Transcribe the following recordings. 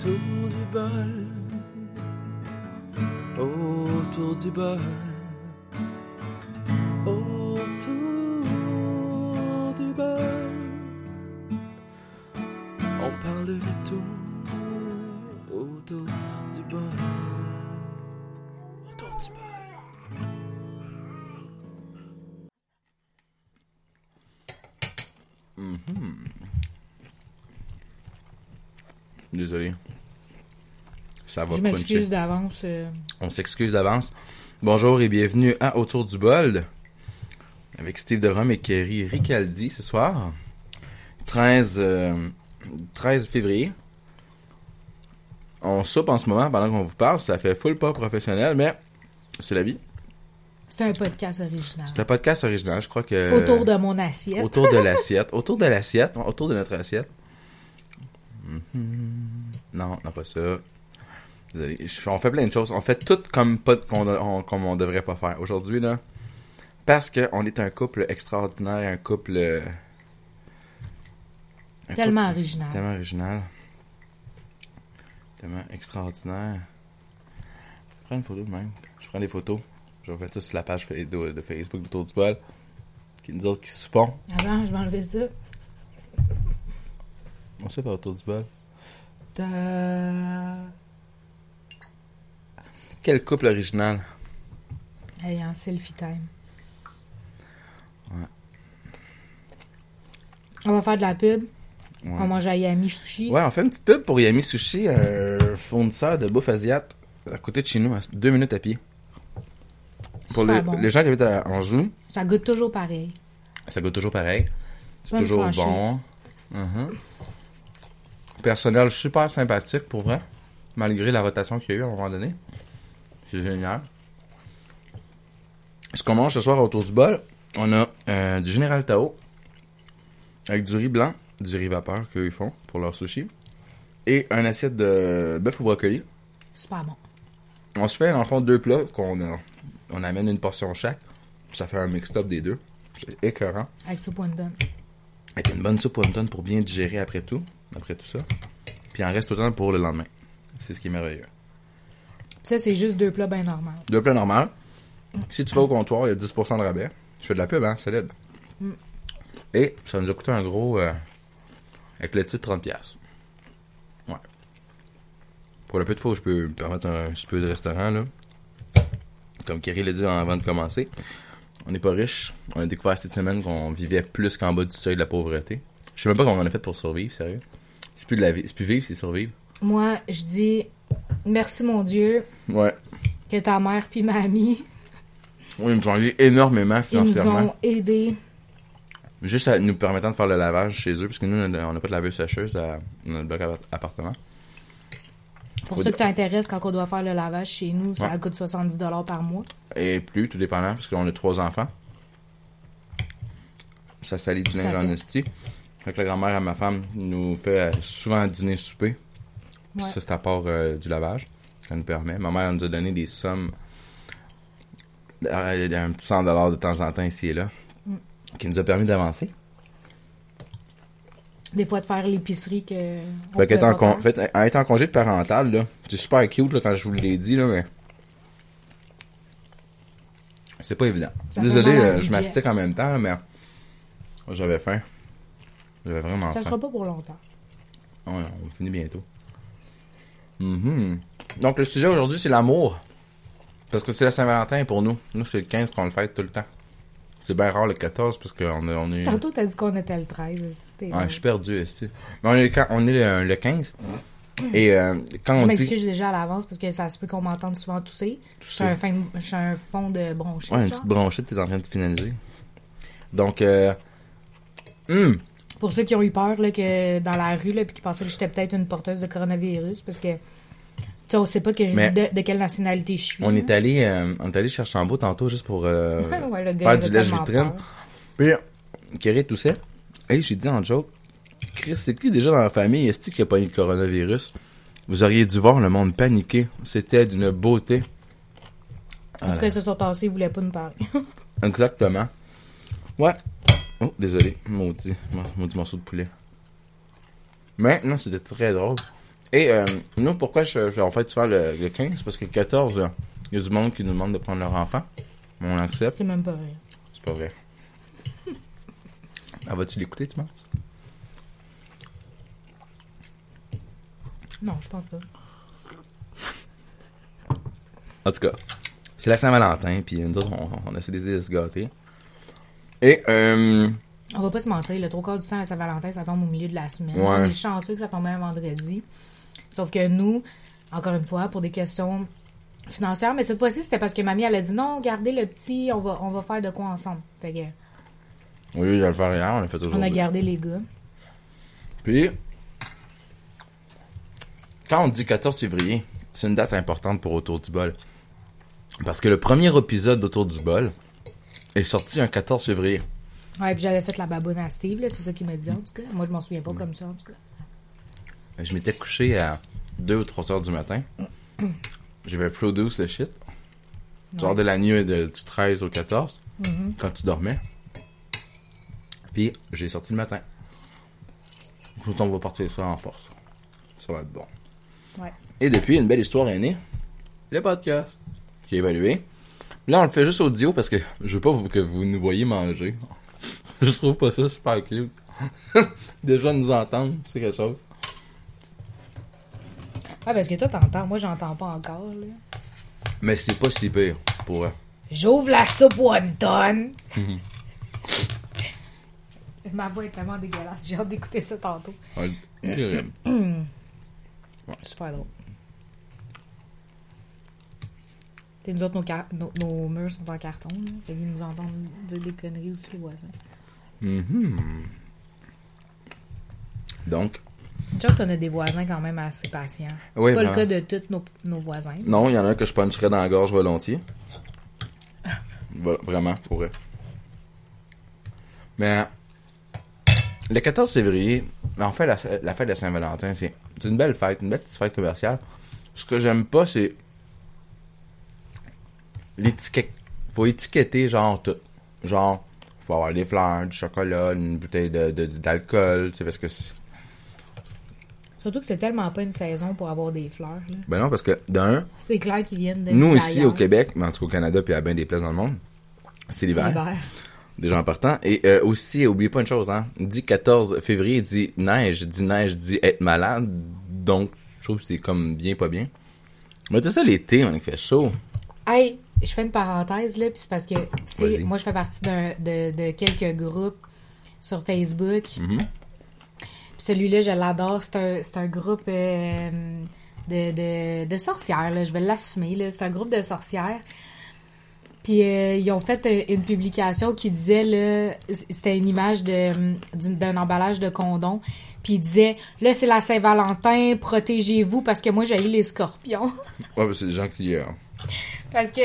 Autour du bol. Autour du bol. Ça va Je m'excuse d'avance. euh, On s'excuse d'avance. Bonjour et bienvenue à Autour du bol avec Steve de Rome et Kerry Ricaldi ce soir. 13, euh, 13 février. On soupe en ce moment pendant qu'on vous parle. Ça fait full pas professionnel, mais c'est la vie. C'est un podcast original. C'est un podcast original. Je crois que. Autour de mon assiette. Autour de l'assiette. Autour de l'assiette. Autour de notre assiette. Mhm. Non, non, pas ça. On fait plein de choses. On fait tout comme, pas, qu'on on, comme on devrait pas faire. Aujourd'hui, là, parce qu'on est un couple extraordinaire, un couple... euh, un Tellement couple original. Tellement original. Tellement extraordinaire. Je prends une photo de même. Je prends des photos. Je vais mettre ça sur la page de, de Facebook d'Autour du bol. Qui nous autres qui soupons. Avant, je vais enlever ça. On sait pas autour du bol. Ta- Quel couple original? Hey, en selfie time. Ouais. On va faire de la pub. On mange à Yami Sushi. ouais, on fait une petite pub pour Yami Sushi, un fournisseur de bouffe asiate à côté de chez nous, à deux minutes à pied. Pour les, bon. les gens qui habitent à Anjou, Ça goûte toujours pareil. ça goûte toujours pareil. C'est toujours bon. Mhm. Personnel super sympathique pour vrai, malgré la rotation qu'il y a eu à un moment donné. C'est génial. Ce qu'on mange ce soir autour du bol, on a euh, du Général Tao avec du riz blanc, du riz vapeur qu'ils font pour leur sushi et un assiette de bœuf au brocoli. Super bon. On se fait, dans le fond, deux plats qu'on a, on amène une portion chaque. Ça fait un mix-up des deux. C'est écœurant. Avec soupe wonton. Avec une bonne soupe wonton pour bien digérer après tout. Après tout ça. Puis il en reste autant pour le lendemain. C'est ce qui est merveilleux. Ça, c'est juste deux plats bien normaux. Deux plats normal. Si tu vas au comptoir, il y a 10% de rabais. Je fais de la pub, hein, solide. Et ça nous a coûté un gros... euh, avec le titre 30$. Ouais. Pour le peu de fois où je peux me permettre un super de restaurant, là. Comme Kerry l'a dit avant de commencer, on n'est pas riche. On a découvert cette semaine qu'on vivait plus qu'en bas du seuil de la pauvreté. Je sais même pas comment on a fait pour survivre, sérieux. C'est plus de la vie. C'est plus vivre, c'est survivre. Moi, je dis merci mon Dieu Ouais. que ta mère puis ma amie, Oui, ils nous ont aidé énormément ils nous financièrement. ont aidés. Juste à nous permettant de faire le lavage chez eux, parce que nous, on n'a pas de laveuse sécheuse à dans notre bloc app- appartement. Pour Faut ceux dire- que ça intéresse, quand on doit faire le lavage chez nous, ça Ouais. coûte 70$ par mois. Et plus, tout dépendant, parce qu'on a trois enfants. Ça salit du linge en esti. Fait que la grand-mère à ma femme nous fait euh, souvent dîner souper. Puis Ouais. ça, c'est à part euh, du lavage qu'elle nous permet. Ma mère nous a donné des sommes, euh, un petit 100$ de temps en temps ici et là, Mm. qui nous a permis d'avancer. Des fois, de faire l'épicerie que. Fait qu'être pouvait en, con- faire. fait, en congé de parental, là, c'est super cute là, quand je vous l'ai dit, là, mais. C'est pas évident. Ça Désolé, euh, je mastique en même temps, mais. J'avais faim. J'avais vraiment Ça faim. sera pas pour longtemps. Ouais, on finit bientôt. Mhm. Donc, le sujet aujourd'hui, c'est l'amour. Parce que c'est la Saint-Valentin pour nous. Nous, c'est le 15 qu'on le fête tout le temps. C'est bien rare le 14 parce qu'on est. On est... Tantôt, t'as dit qu'on était le 13. c'était- Ouais, je suis perdu, esti. Mais on est, le, quand- on est le, le 15. Et euh, quand Je on dit. m'excuse déjà à l'avance parce que ça se peut qu'on m'entende souvent tousser. Tousser. J'ai un, fin- un fond de bronchite. Ouais, une genre. petite bronchite, t'es en train de finaliser. Donc, euh. hum, Pour ceux qui ont eu peur là, que dans la rue, là, puis qui pensaient que j'étais peut-être une porteuse de coronavirus, parce que, sais, on sait pas que, de, de quelle nationalité je suis. on est allé, euh, on est allé chercher en beau tantôt juste pour euh, Ouais, le gars, faire du lèche vitrine. Puis, Kerry toussait. Et j'ai dit en joke, Chris, c'est qui déjà dans la famille, est-ce qui a pas eu le coronavirus? Vous auriez dû voir le monde paniquer. C'était d'une beauté. En tout cas, ils se sont tassés, ils voulaient pas nous parler. Exactement. Ouais. Oh, désolé. Maudit. Maudit morceau de poulet. Mais, non, c'était très drôle. Et euh, nous, pourquoi je, je, en fait souvent le, le 15? C'est parce que le 14, euh, il y a du monde qui nous demande de prendre leur enfant. On accepte. C'est même pas vrai. C'est pas vrai. Ah, vas-tu l'écouter, tu penses? Non, je pense pas. En tout cas, c'est la Saint-Valentin, puis nous autres, on, on essaie d'essayer de se gâter. Et, euh, On va pas se mentir, le trois quarts du temps à Saint-Valentin, ça tombe au milieu de la semaine. Ouais. On est chanceux que ça tombe un vendredi. Sauf que nous, encore une fois, pour des questions financières, mais cette fois-ci, c'était parce que mamie, elle a dit non, gardez le petit, on va, on va faire de quoi ensemble. Fait que, lieu de le faire hier, on l'a fait on a gardé les gars. Puis, quand on dit 14 février, c'est une date importante pour Autour du bol. Parce que le premier épisode d'Autour du bol est sorti un 14 février. Ouais, puis j'avais fait la baboune à Steve, c'est ça qu'il m'a dit en tout cas. Moi, je m'en souviens pas comme ça en tout cas. Je m'étais couché à 2 ou 3 heures du matin. J'avais produce le shit. Genre de la nuit de, du 13 au 14, quand tu dormais. Puis j'ai sorti le matin. On va partir ça en force. Ça va être bon. Ouais. Et depuis, une belle histoire est née. Le podcast. Qui est évalué. Là, on le fait juste audio parce que je veux pas que vous nous voyez manger. je trouve pas ça super cute. Déjà nous entendre, c'est quelque chose. Ah, parce que toi, t'entends. Moi, j'entends pas encore, là. Mais c'est pas si pire pour eux. J'ouvre la soupe wonton. Ma voix est tellement dégueulasse. J'ai hâte d'écouter ça tantôt. Ouais, terrible. Super drôle. Nous autres, nos, car- nos, nos murs sont en carton. Là. Fait qu'ils nous entendent dire des conneries aussi, les voisins. Mhm. Donc, Chance qu'on a des voisins quand même assez patients. C'est Oui, pas le vraiment. cas de tous nos, nos voisins. non, il y en a un que je puncherais dans la gorge volontiers. Vraiment, pour vrai. Mais, le 14 février, en fait, la, la fête de Saint-Valentin, c'est une belle fête, une belle petite fête commerciale. Ce que j'aime pas, c'est l'étiquette. Faut étiqueter, genre, tout. Genre, faut avoir des fleurs, du chocolat, une bouteille de- de- d'alcool, tu sais, parce que... Surtout que c'est tellement pas une saison pour avoir des fleurs. Là. Ben non, parce que, d'un, C'est clair qu'ils viennent de Nous ici au Québec, mais en tout cas au Canada puis à bien des places dans le monde, c'est C'est l'hiver, déjà en partant. Et euh, aussi, oubliez pas une chose, hein, dit 14 février, dit neige, dit neige, dit être malade, donc je trouve que c'est comme bien pas bien. Mais c'est ça l'été, on fait chaud. Hey, je fais une parenthèse là, puis c'est parce que tu sais, moi je fais partie d'un de, de quelques groupes sur Facebook. Mhm. Puis celui-là, je l'adore. C'est un, c'est un groupe euh, de, de, de sorcières, là. je vais l'assumer. là. C'est un groupe de sorcières. Puis euh, ils ont fait euh, une publication qui disait, là, c'était une image d'un emballage de condom. Puis il disait, là c'est la Saint-Valentin, protégez-vous parce que moi j'ai eu les scorpions. Ouais, que c'est des gens qui... euh, parce que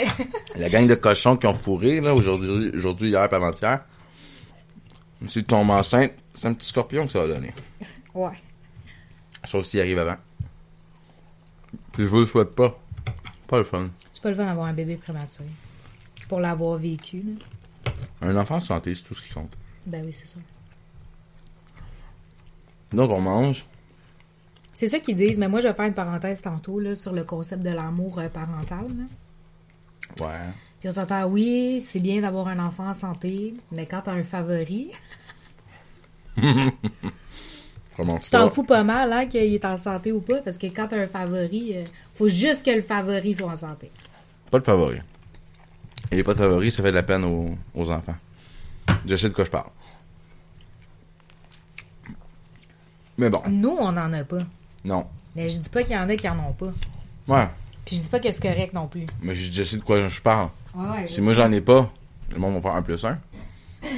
la gang de cochons qui ont fourré, là, aujourd'hui, aujourd'hui hier et avant-hier, si tu tombes enceinte, c'est un petit scorpion que ça va donner. Ouais. Sauf s'il arrive avant. Puis je vous le souhaite pas. Pas le fun. C'est pas le fun d'avoir un bébé prématuré. Pour l'avoir vécu, là. Un enfant en santé, c'est tout ce qui compte. Ben oui, c'est ça. Donc on mange. C'est ça qu'ils disent, mais moi je vais faire une parenthèse tantôt là, sur le concept de l'amour euh, parental. là. Ouais. Puis on s'entend, oui, c'est bien d'avoir un enfant en santé, mais quand t'as un favori, tu t'en fous pas mal hein, qu'il est en santé ou pas, parce que quand t'as un favori, euh, faut juste que le favori soit en santé. Pas de favori. Et pas de favori, ça fait de la peine aux, aux enfants. Je sais de quoi je parle. Mais bon, Nous, on n'en a pas. non. Mais je dis pas qu'il y en a qui en ont pas. Ouais, Puis je dis pas que c'est correct non plus. mais je, je sais de quoi je parle. Ouais, Si moi j'en ai pas, le monde va faire un plus un. C'est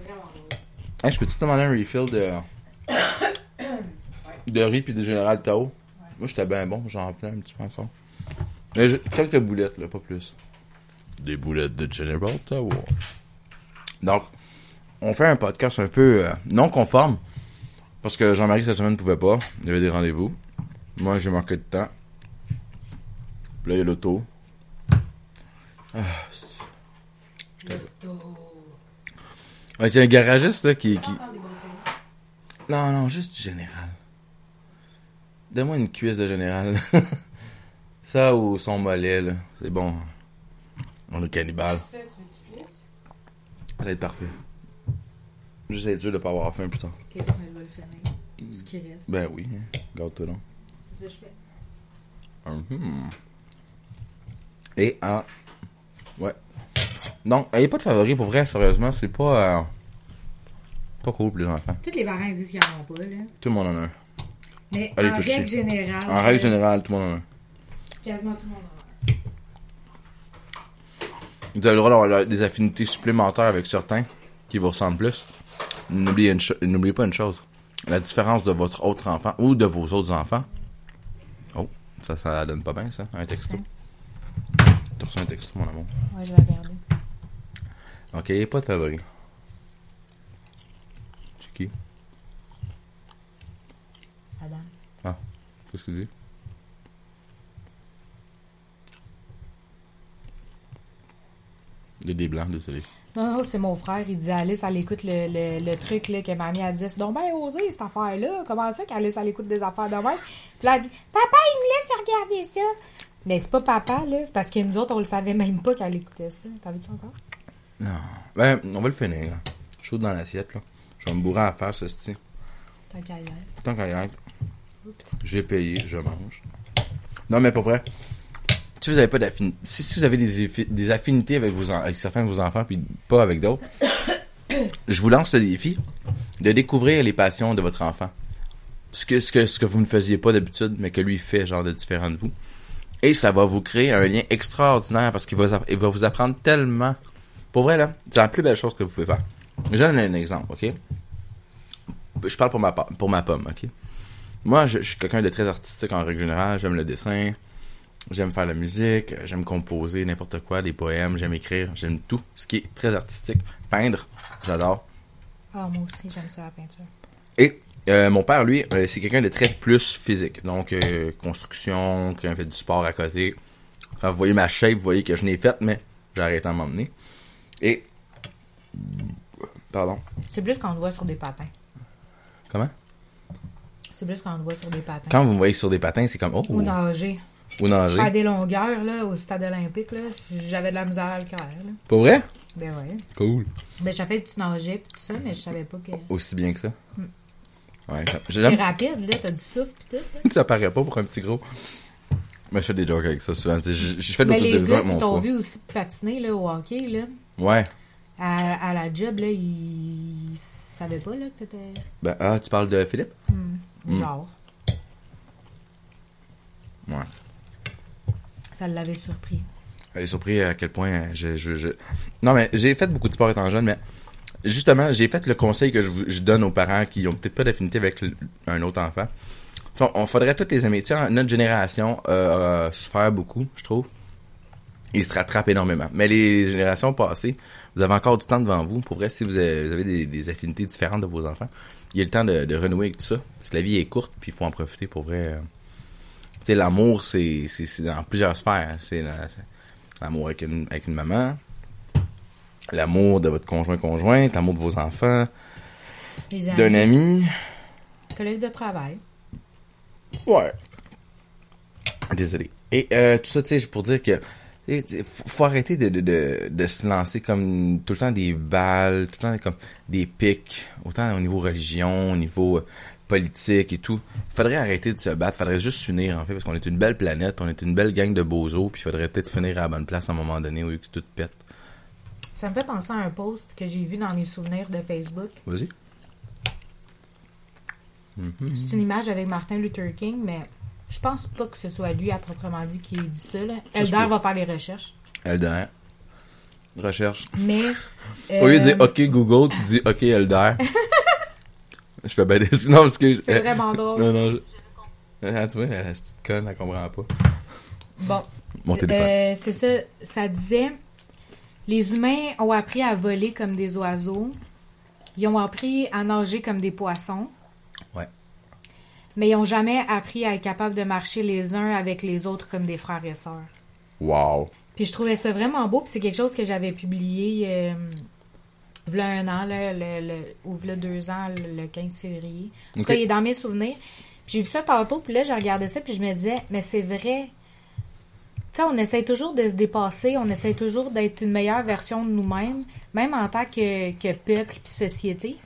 vraiment drôle. Hey, je peux-tu te demander un refill de. de riz puis de Général Tao? Moi j'étais bien bon, j'en fais un petit peu encore. Mais j'ai- quelques boulettes, là, pas plus. Des boulettes de General Tao. Donc, on fait un podcast un peu euh, non conforme. Parce que Jean-Marie cette semaine ne pouvait pas. Il y avait des rendez-vous. Moi j'ai manqué de temps. Puis là il y a l'auto. Ah, c'est- Ouais, c'est un garagiste là, qui, qui, Non, non, juste du général. Donne-moi une cuisse de général. Ça ou son mollet, là. C'est bon. On est cannibale. Ça, va être parfait. Juste être sûr de pas avoir faim plus tard. Ok, on va le finir. Ce qui reste. Ben oui, hein. garde-toi donc. C'est ça que je fais. Mhm. Et en. Ouais. Donc, il n'y a pas de favori pour vrai, sérieusement. C'est pas. euh, Pas cool pour les enfants. Tous les parents disent qu'ils en ont pas, là. Tout le monde en a un. Mais Allez, en règle générale. En règle euh, générale, tout le monde en a un. Quasiment tout le monde en a. Vous avez le droit d'avoir des affinités supplémentaires avec certains qui vous ressemblent plus. N'oubliez pas une chose. La différence de votre autre enfant ou de vos autres enfants. Oh, ça, ça donne pas bien, ça. Un texto. T'as reçu un texto, mon amour. Ouais, je vais regarder. Ok, pas de favori. C'est qui? Adam. Qu'est-ce que tu dis? Il y a des blancs, désolé. Non, non, c'est mon frère. Il dit à Alice, elle écoute le, le, le truc là, que mamie a dit. C'est donc bien osé, cette affaire-là. Comment ça qu'Alice, elle écoute des affaires de même? Puis là, elle dit, papa, il me laisse regarder ça. Mais c'est pas papa, là. C'est parce que nous autres, on le savait même pas qu'elle écoutait ça. T'as vu ça encore? Non. Ben, on va le finir. là. Chaud dans l'assiette, là. Je vais me bourrer à faire ce style. Tant qu'à y aller. Tant qu'à y être, j'ai payé, je mange. Non, mais pour vrai, si vous avez pas d'affinité, si, si vous avez des, affi- des affinités avec, vos avec certains de vos enfants, puis pas avec d'autres, je vous lance le défi de découvrir les passions de votre enfant. Ce que, ce que, ce que vous ne faisiez pas d'habitude, mais que lui fait, genre, de différent de vous. Et ça va vous créer un lien extraordinaire parce qu'il va, il va vous apprendre tellement. Pour vrai, là, c'est la plus belle chose que vous pouvez faire. Je donne un exemple, ok? Je parle pour ma, pa- pour ma pomme, ok? Moi, je, je suis quelqu'un de très artistique en règle générale. J'aime le dessin, j'aime faire la musique, j'aime composer n'importe quoi, des poèmes, j'aime écrire, j'aime tout ce qui est très artistique. Peindre, j'adore. Ah, moi aussi, j'aime ça, la peinture. Et euh, mon père, lui, euh, c'est quelqu'un de très plus physique. Donc, euh, construction, quand il fait du sport à côté. Quand vous voyez ma shape, vous voyez que je n'ai faite, mais j'ai arrêté à m'emmener. Et... Pardon? C'est plus quand on te voit sur des patins. Comment? C'est plus quand on te voit sur des patins. Quand vous me voyez sur des patins, c'est comme... Oh! Ou nager. Ou nager. Faire des longueurs, là, au stade olympique, là. J'avais de la misère à le faire, là. Pour vrai? Ben ouais. Cool. Ben, je savais que tu nageais pis tout ça, mais je savais pas que. Aussi bien que ça. Ouais, T'es j'aime. rapide, là, t'as du souffle pis tout. ça paraît pas pour un petit gros. Mais je fais des jokes avec ça souvent. Tu sais, Je, fais de l'autodérision gars avec mon t'ont poids. vu aussi patiner, là, au hockey, là, Ouais. à, à la job, là, ils savaient pas, là, que t'étais. Ben, ah, tu parles de Philippe? Mm. Genre. Ouais. Ça l'avait surpris. Elle est surpris à quel point euh, je, je, je... Non, mais j'ai fait beaucoup de sport étant jeune, mais justement, j'ai fait le conseil que je, donne aux parents qui ont peut-être pas d'affinité avec le- un autre enfant. On, on faudrait toutes les aimer. Notre génération euh, a souffert beaucoup, je trouve. Il se rattrape énormément. Mais les générations passées, vous avez encore du temps devant vous. Pour vrai, si vous avez, des, des affinités différentes de vos enfants, il y a le temps de, de renouer avec tout ça. Parce que la vie est courte, puis il faut en profiter pour vrai. euh. Tu sais, l'amour, c'est c'est- dans plusieurs sphères. C'est la- c'est l'amour avec une, avec une maman, l'amour de votre conjoint-conjointe, l'amour de vos enfants, d'un ami. collègues de travail. Ouais. Désolé. Et euh, tout ça, tu sais, pour dire que sais, faut, arrêter de, de, de, de se lancer comme tout le temps des balles, tout le temps comme des pics, autant au niveau religion, au niveau euh, politique et tout. Faudrait arrêter de se battre, faudrait juste s'unir en fait, parce qu'on est une belle planète, on est une belle gang de bozos, puis faudrait peut-être finir à la bonne place à un moment donné au lieu que tout pète. Ça me fait penser à un post que j'ai vu dans mes souvenirs de Facebook. Vas-y. C'est une image avec Martin Luther King, mais je pense pas que ce soit lui à proprement dit qui ait dit ça. Là. Elder va faire les recherches. Elder. Recherche. Mais. Au lieu de dire euh, OK Google, tu dis OK Elder. je fais bien des... Non, parce que... C'est vraiment drôle. Non, non. Je... Ah, tu vois, la petite conne, elle comprend pas. Bon. Mon téléphone. Euh, c'est ça. Ça disait Les humains ont appris à voler comme des oiseaux. Ils ont appris à nager comme des poissons. Mais ils n'ont jamais appris à être capables de marcher les uns avec les autres comme des frères et sœurs. Wow. Puis je trouvais ça vraiment beau, puis c'est quelque chose que j'avais publié euh, V'là un an, là, le, le, ou deux ans, le, le 15 février. En tout il est dans mes souvenirs. Puis j'ai vu ça tantôt, puis là, j'ai regardé ça, puis je me disais, mais c'est vrai. Tu sais, on essaie toujours de se dépasser, on essaie toujours d'être une meilleure version de nous-mêmes, même en tant que, que peuple puis société.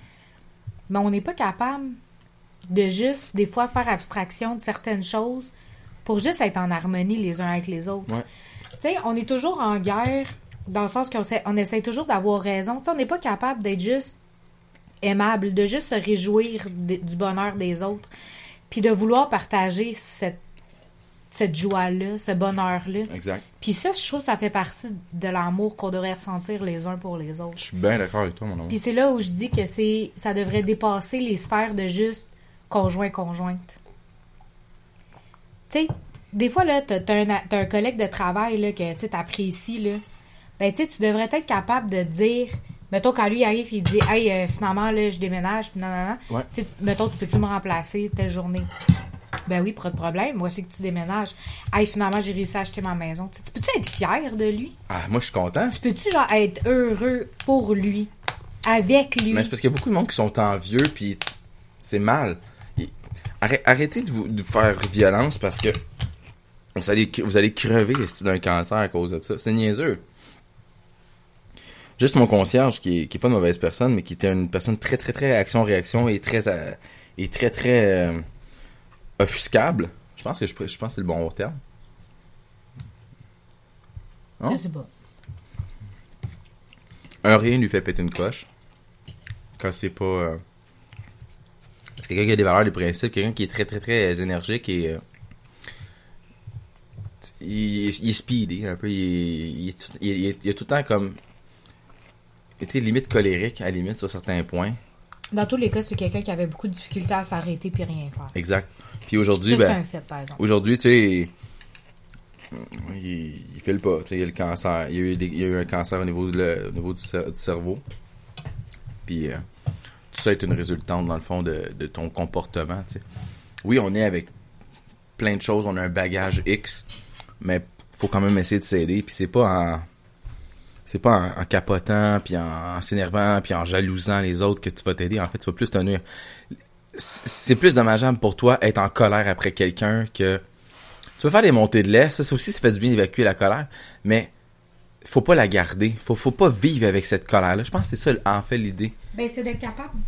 Mais on n'est pas capable de juste, des fois, faire abstraction de certaines choses pour juste être en harmonie les uns avec les autres. Ouais. Tu sais, on est toujours en guerre dans le sens qu'on sait- on essaie toujours d'avoir raison. Tu sais, on n'est pas capable d'être juste aimable, de juste se réjouir de- du bonheur des autres, puis de vouloir partager cette, cette joie-là, ce bonheur-là. Exact. Puis ça, je trouve ça fait partie de l'amour qu'on devrait ressentir les uns pour les autres. Je suis bien d'accord avec toi, mon amour. Puis c'est là où je dis que c'est ça devrait dépasser les sphères de juste conjoint-conjointe. Tu sais, des fois, là, t'as un, un collègue de travail là, que tu apprécies, là. Ben, tu tu devrais être capable de dire, mettons, quand lui arrive, il dit, hey, euh, finalement, là, je déménage, puis non, non, non. Ouais. Tu sais, mettons, tu peux-tu me remplacer telle journée? Ben oui, pas de problème. Moi, c'est que tu déménages. Hey, finalement, j'ai réussi à acheter ma maison. Tu sais, tu peux-tu être fier de lui? Ah, moi, je suis content. Tu peux-tu, genre, être heureux pour lui? Avec lui? Mais c'est parce qu'il y a beaucoup de monde qui sont envieux, puis c'est mal. Arrêtez de vous, de faire violence parce que vous allez, vous allez crever d'un cancer à cause de ça. C'est niaiseux. Juste mon concierge, qui est, qui est pas une mauvaise personne, mais qui était une personne très, très, très action-réaction et très, euh, et très, très euh, offuscable. Je pense que je, je pense que c'est le bon terme. Non? Je sais pas. Un rien lui fait péter une coche. Quand c'est pas. euh, C'est quelqu'un qui a des valeurs, des principes, quelqu'un qui est très très très énergique et. euh, Il, est- il est speedy un peu. Il, est- il, est tout- il est- le temps comme. Il était limite colérique à la limite sur certains points. Dans tous les cas, c'est quelqu'un qui avait beaucoup de difficultés à s'arrêter puis rien faire. Exact. Puis aujourd'hui, ben. un fait, par exemple. Aujourd'hui, tu sais, il, il file pas. Tu sais, il y a le cancer. Il y a eu, des- il y a eu un cancer au niveau, de le- au niveau du, cer- du cerveau. Puis euh, ça est une résultante, dans le fond, de, de ton comportement. tu sais. Oui, on est avec plein de choses. On a un bagage X. Mais faut quand même essayer de s'aider. Puis c'est pas en... C'est pas en, capotant, puis en, s'énervant, puis en jalousant les autres que tu vas t'aider. En fait, tu vas plus te nuire c'est plus dommageable pour toi être en colère après quelqu'un que tu peux faire des montées de lait, ça, aussi ça fait du bien d'évacuer la colère, mais faut pas la garder, faut faut pas vivre avec cette colère là. Je pense que c'est ça en fait l'idée. Ben, c'est d'être capable.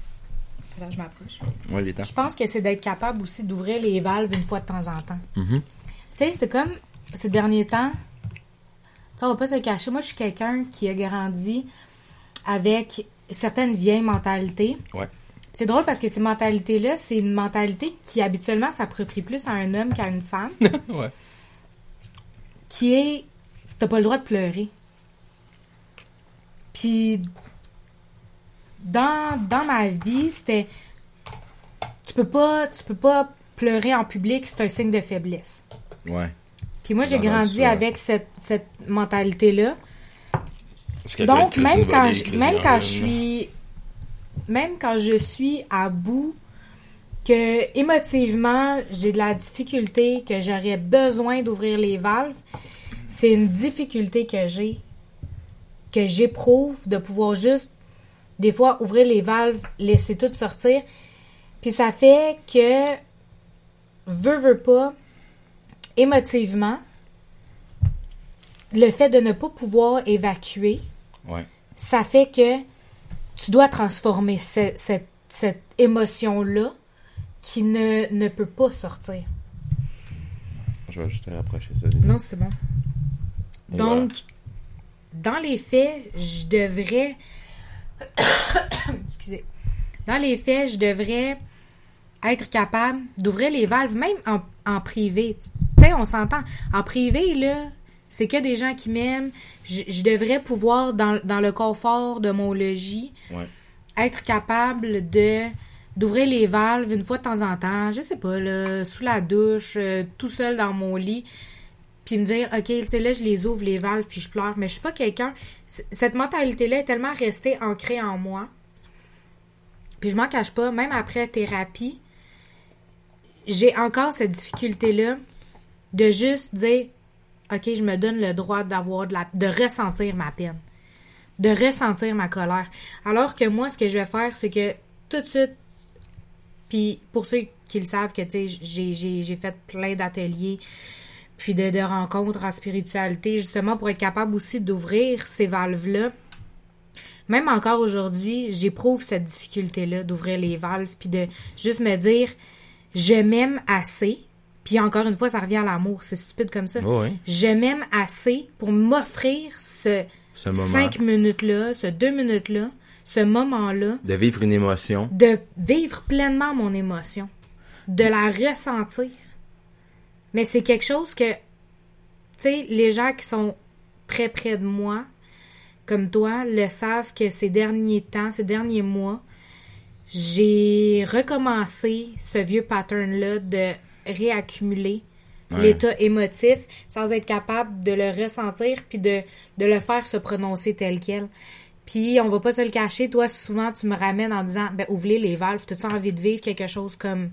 Attends, je m'approche. Ouais, les temps. Je pense que c'est d'être capable aussi d'ouvrir les valves une fois de temps en temps. Mhm. Tu sais, c'est comme ces derniers temps, ça va pas se cacher. Moi, je suis quelqu'un qui a grandi avec certaines vieilles mentalités. Ouais. C'est drôle parce que ces mentalités-là, c'est une mentalité qui habituellement s'approprie plus à un homme qu'à une femme, Ouais. qui est t'as pas le droit de pleurer. Puis dans, dans ma vie, c'était tu peux pas tu peux pas pleurer en public, c'est un signe de faiblesse. Ouais. Puis moi, j'ai grandi ça. avec cette, cette mentalité-là. Parce que Donc, même quand, je, même quand je suis. Même quand je suis à bout, que émotivement, j'ai de la difficulté, que j'aurais besoin d'ouvrir les valves, c'est une difficulté que j'ai, que j'éprouve de pouvoir juste, des fois, ouvrir les valves, laisser tout sortir. Puis ça fait que, veux, veux pas, émotivement, le fait de ne pas pouvoir évacuer, Ouais. ça fait que tu dois transformer ce- cette, cette émotion-là qui ne, ne peut pas sortir. Je vais juste te rapprocher ça. Non, c'est bon. Et Donc, dans les faits, je devrais. Excusez. Dans les faits, je devrais être capable d'ouvrir les valves, même en, en privé. Tu sais, on s'entend. En privé, là, c'est que des gens qui m'aiment. Je, je devrais pouvoir, dans, dans le confort de mon logis, Ouais. être capable de d'ouvrir les valves une fois de temps en temps, je sais pas, là, sous la douche, euh, tout seul dans mon lit, puis me dire, OK, tu sais, là, je les ouvre, les valves, puis je pleure. Mais je suis pas quelqu'un... Cette mentalité-là est tellement restée ancrée en moi. Puis je m'en cache pas, même après thérapie, j'ai encore cette difficulté-là de juste dire, OK, je me donne le droit d'avoir de la... de ressentir ma peine. de ressentir ma colère. Alors que moi, ce que je vais faire, c'est que tout de suite, puis pour ceux qui le savent, que tu sais, j'ai, j'ai, j'ai fait plein d'ateliers, puis de, de rencontres en spiritualité, justement pour être capable aussi d'ouvrir ces valves-là. Même encore aujourd'hui, j'éprouve cette difficulté-là d'ouvrir les valves, puis de juste me dire, je m'aime assez. Puis encore une fois, ça revient à l'amour, c'est stupide comme ça. Oh, oui. Je m'aime assez pour m'offrir ce, Ce cinq minutes-là, ce deux minutes-là, ce moment-là, De vivre une émotion. de vivre pleinement mon émotion, de la ressentir. Mais c'est quelque chose que, tu sais, les gens qui sont très près de moi, comme toi, le savent que ces derniers temps, ces derniers mois, j'ai recommencé ce vieux pattern-là de réaccumuler Ouais. l'état émotif sans être capable de le ressentir puis de, de le faire se prononcer tel quel. Puis on va pas se le cacher, toi souvent tu me ramènes en disant ben ouvrez les valves, t'as-tu envie de vivre quelque chose comme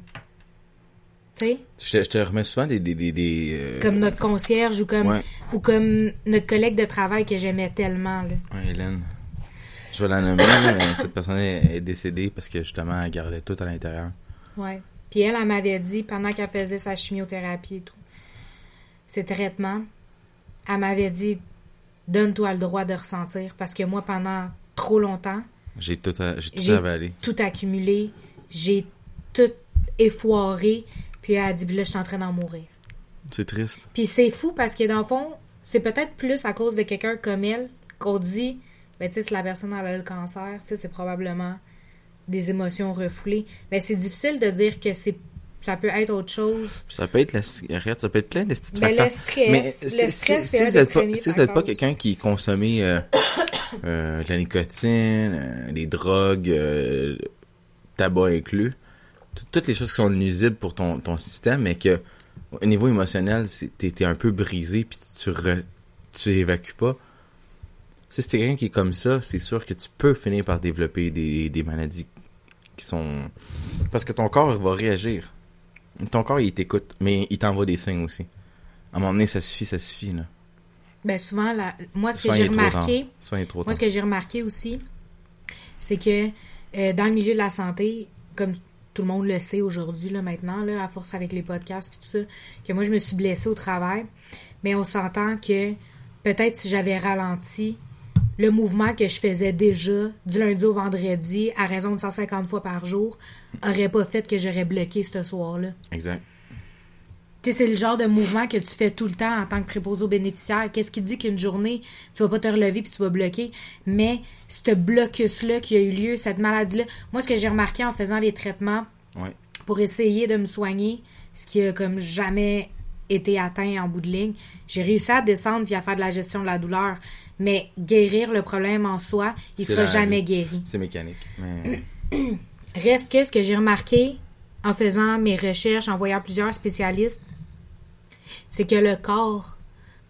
sais, Je te, je te remets souvent des. des, des, des, euh, comme notre concierge ou comme Ouais. ou comme notre collègue de travail que j'aimais tellement là. Ouais, Hélène. Je vais la nommer, mais cette personne est décédée parce que justement, elle gardait tout à l'intérieur. Ouais. Puis elle, elle m'avait dit, pendant qu'elle faisait sa chimiothérapie et tout, ses traitements, elle m'avait dit, donne-toi le droit de ressentir. Parce que moi, pendant trop longtemps, J'ai tout, à- j'ai tout avalé. tout accumulé, j'ai tout effoiré, puis elle a dit, là, je suis en train d'en mourir. C'est triste. Puis c'est fou parce que dans le fond, c'est peut-être plus à cause de quelqu'un comme elle qu'on dit, ben tu sais, si la personne elle a le cancer, tu sais, c'est probablement des émotions refoulées. Mais c'est difficile de dire que c'est ça peut être autre chose. Ça peut être la cigarette, ça peut être plein de petits Ben, facteurs. le stress, Mais le si, stress, si- vous des êtes pas, si vous êtes pas quelqu'un qui consommait euh, euh, de la nicotine, euh, des drogues, euh, tabac inclus, toutes les choses qui sont nuisibles pour ton, ton système, mais que au niveau émotionnel, t'es t'es un peu brisé puis tu re- tu évacues pas. Si c'est quelqu'un qui est comme ça, c'est sûr que tu peux finir par développer des, des maladies qui sont... Parce que ton corps va réagir. Ton corps, il t'écoute, mais il t'envoie des signes aussi. À un moment donné, ça suffit, ça suffit, là. Ben souvent, la- moi, ce que j'ai remarqué, moi, ce que j'ai remarqué aussi, c'est que euh, dans le milieu de la santé, comme tout le monde le sait aujourd'hui, là, maintenant, là, à force avec les podcasts et tout ça, que moi, je me suis blessée au travail, mais on s'entend que peut-être si j'avais ralenti le mouvement que je faisais déjà du lundi au vendredi à raison de 150 fois par jour aurait pas fait que j'aurais bloqué ce soir-là. Exact. Tu sais, c'est le genre de mouvement que tu fais tout le temps en tant que préposé aux bénéficiaires. Qu'est-ce qui dit qu'une journée, tu vas pas te relever puis tu vas bloquer? Mais ce blocus-là qui a eu lieu, cette maladie-là, moi, ce que j'ai remarqué en faisant les traitements Ouais. pour essayer de me soigner, ce qui a comme jamais été atteint en bout de ligne, j'ai réussi à descendre puis à faire de la gestion de la douleur. Mais guérir le problème en soi, il sera la- jamais guéri. C'est mécanique. Mais... Reste que ce que j'ai remarqué en faisant mes recherches, en voyant plusieurs spécialistes, c'est que le corps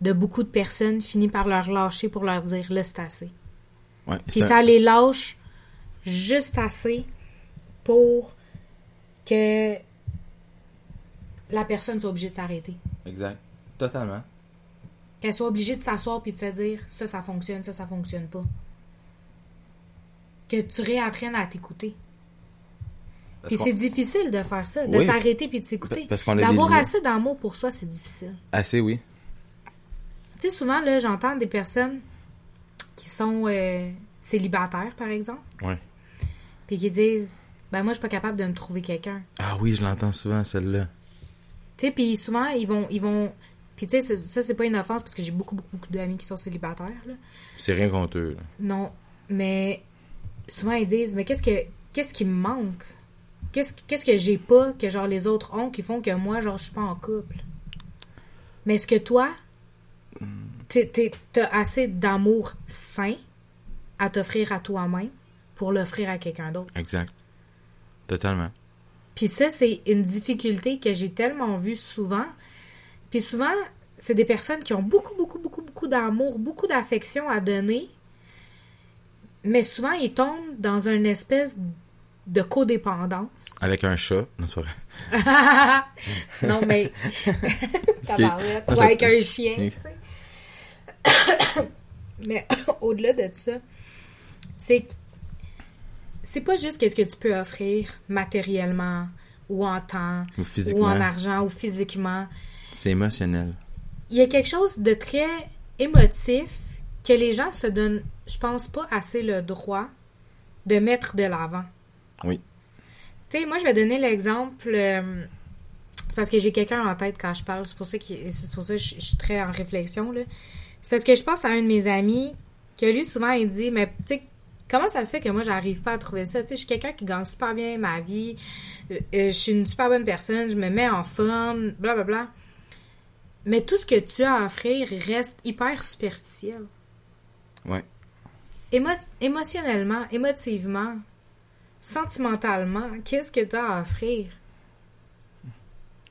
de beaucoup de personnes finit par leur lâcher pour leur dire là c'est assez. Ouais, Puis ça- ça les lâche juste assez pour que la personne soit obligée de s'arrêter. Exact. Totalement. Qu'elle soit obligée de s'asseoir puis de se dire ça, ça fonctionne, ça, ça fonctionne pas. Que tu réapprennes à t'écouter. Puis c'est difficile de faire ça, de Oui. s'arrêter puis de s'écouter. D'avoir assez d'amour pour soi, c'est difficile. Assez, oui. Tu sais, souvent, là, j'entends des personnes qui sont euh, célibataires, par exemple, Ouais. puis qui disent Ben, moi, je suis pas capable de me trouver quelqu'un. Ah oui, je l'entends souvent, celle-là. Tu sais, puis souvent, ils vont. Ils vont puis tu sais, ça, c'est pas une offense parce que j'ai beaucoup, beaucoup, beaucoup d'amis qui sont célibataires, là. C'est rien contre eux. là. Non, mais souvent ils disent mais qu'est-ce que qu'est-ce qui me manque Qu'est-ce qu'est-ce que j'ai pas que genre les autres ont qui font que moi genre je suis pas en couple? Mais est-ce que toi t'es- t'es- t'as assez d'amour sain à t'offrir à toi-même pour l'offrir à quelqu'un d'autre? Exact. Totalement. Puis ça c'est une difficulté que j'ai tellement vue souvent. Puis souvent c'est des personnes qui ont beaucoup beaucoup beaucoup beaucoup d'amour, beaucoup d'affection à donner mais souvent ils tombent dans une espèce de codépendance. Avec un chat. Non, c'est vrai. non, mais. Ou avec un chien, tu sais. mais au-delà de ça, c'est c'est pas juste qu'est-ce que tu peux offrir matériellement ou en temps Ou ou en argent ou physiquement. C'est émotionnel. Il y a quelque chose de très émotif que les gens se donnent, je pense pas assez le droit de mettre de l'avant. Oui. Tu sais, moi, je vais donner l'exemple. euh, c'est parce que j'ai quelqu'un en tête quand je parle. C'est pour ça que, c'est pour ça que je, je suis très en réflexion. là. C'est parce que je pense à un de mes amis que lui, souvent, il dit Mais, tu sais, comment ça se fait que moi, j'arrive pas à trouver ça? Tu sais, je suis quelqu'un qui gagne super bien ma vie. euh, euh, je suis une super bonne personne. Je me mets en forme. Blablabla. Bla, bla. Mais tout ce que tu as à offrir reste hyper superficiel. Ouais. Émo- émotionnellement, émotivement, sentimentalement, qu'est-ce que tu as à offrir?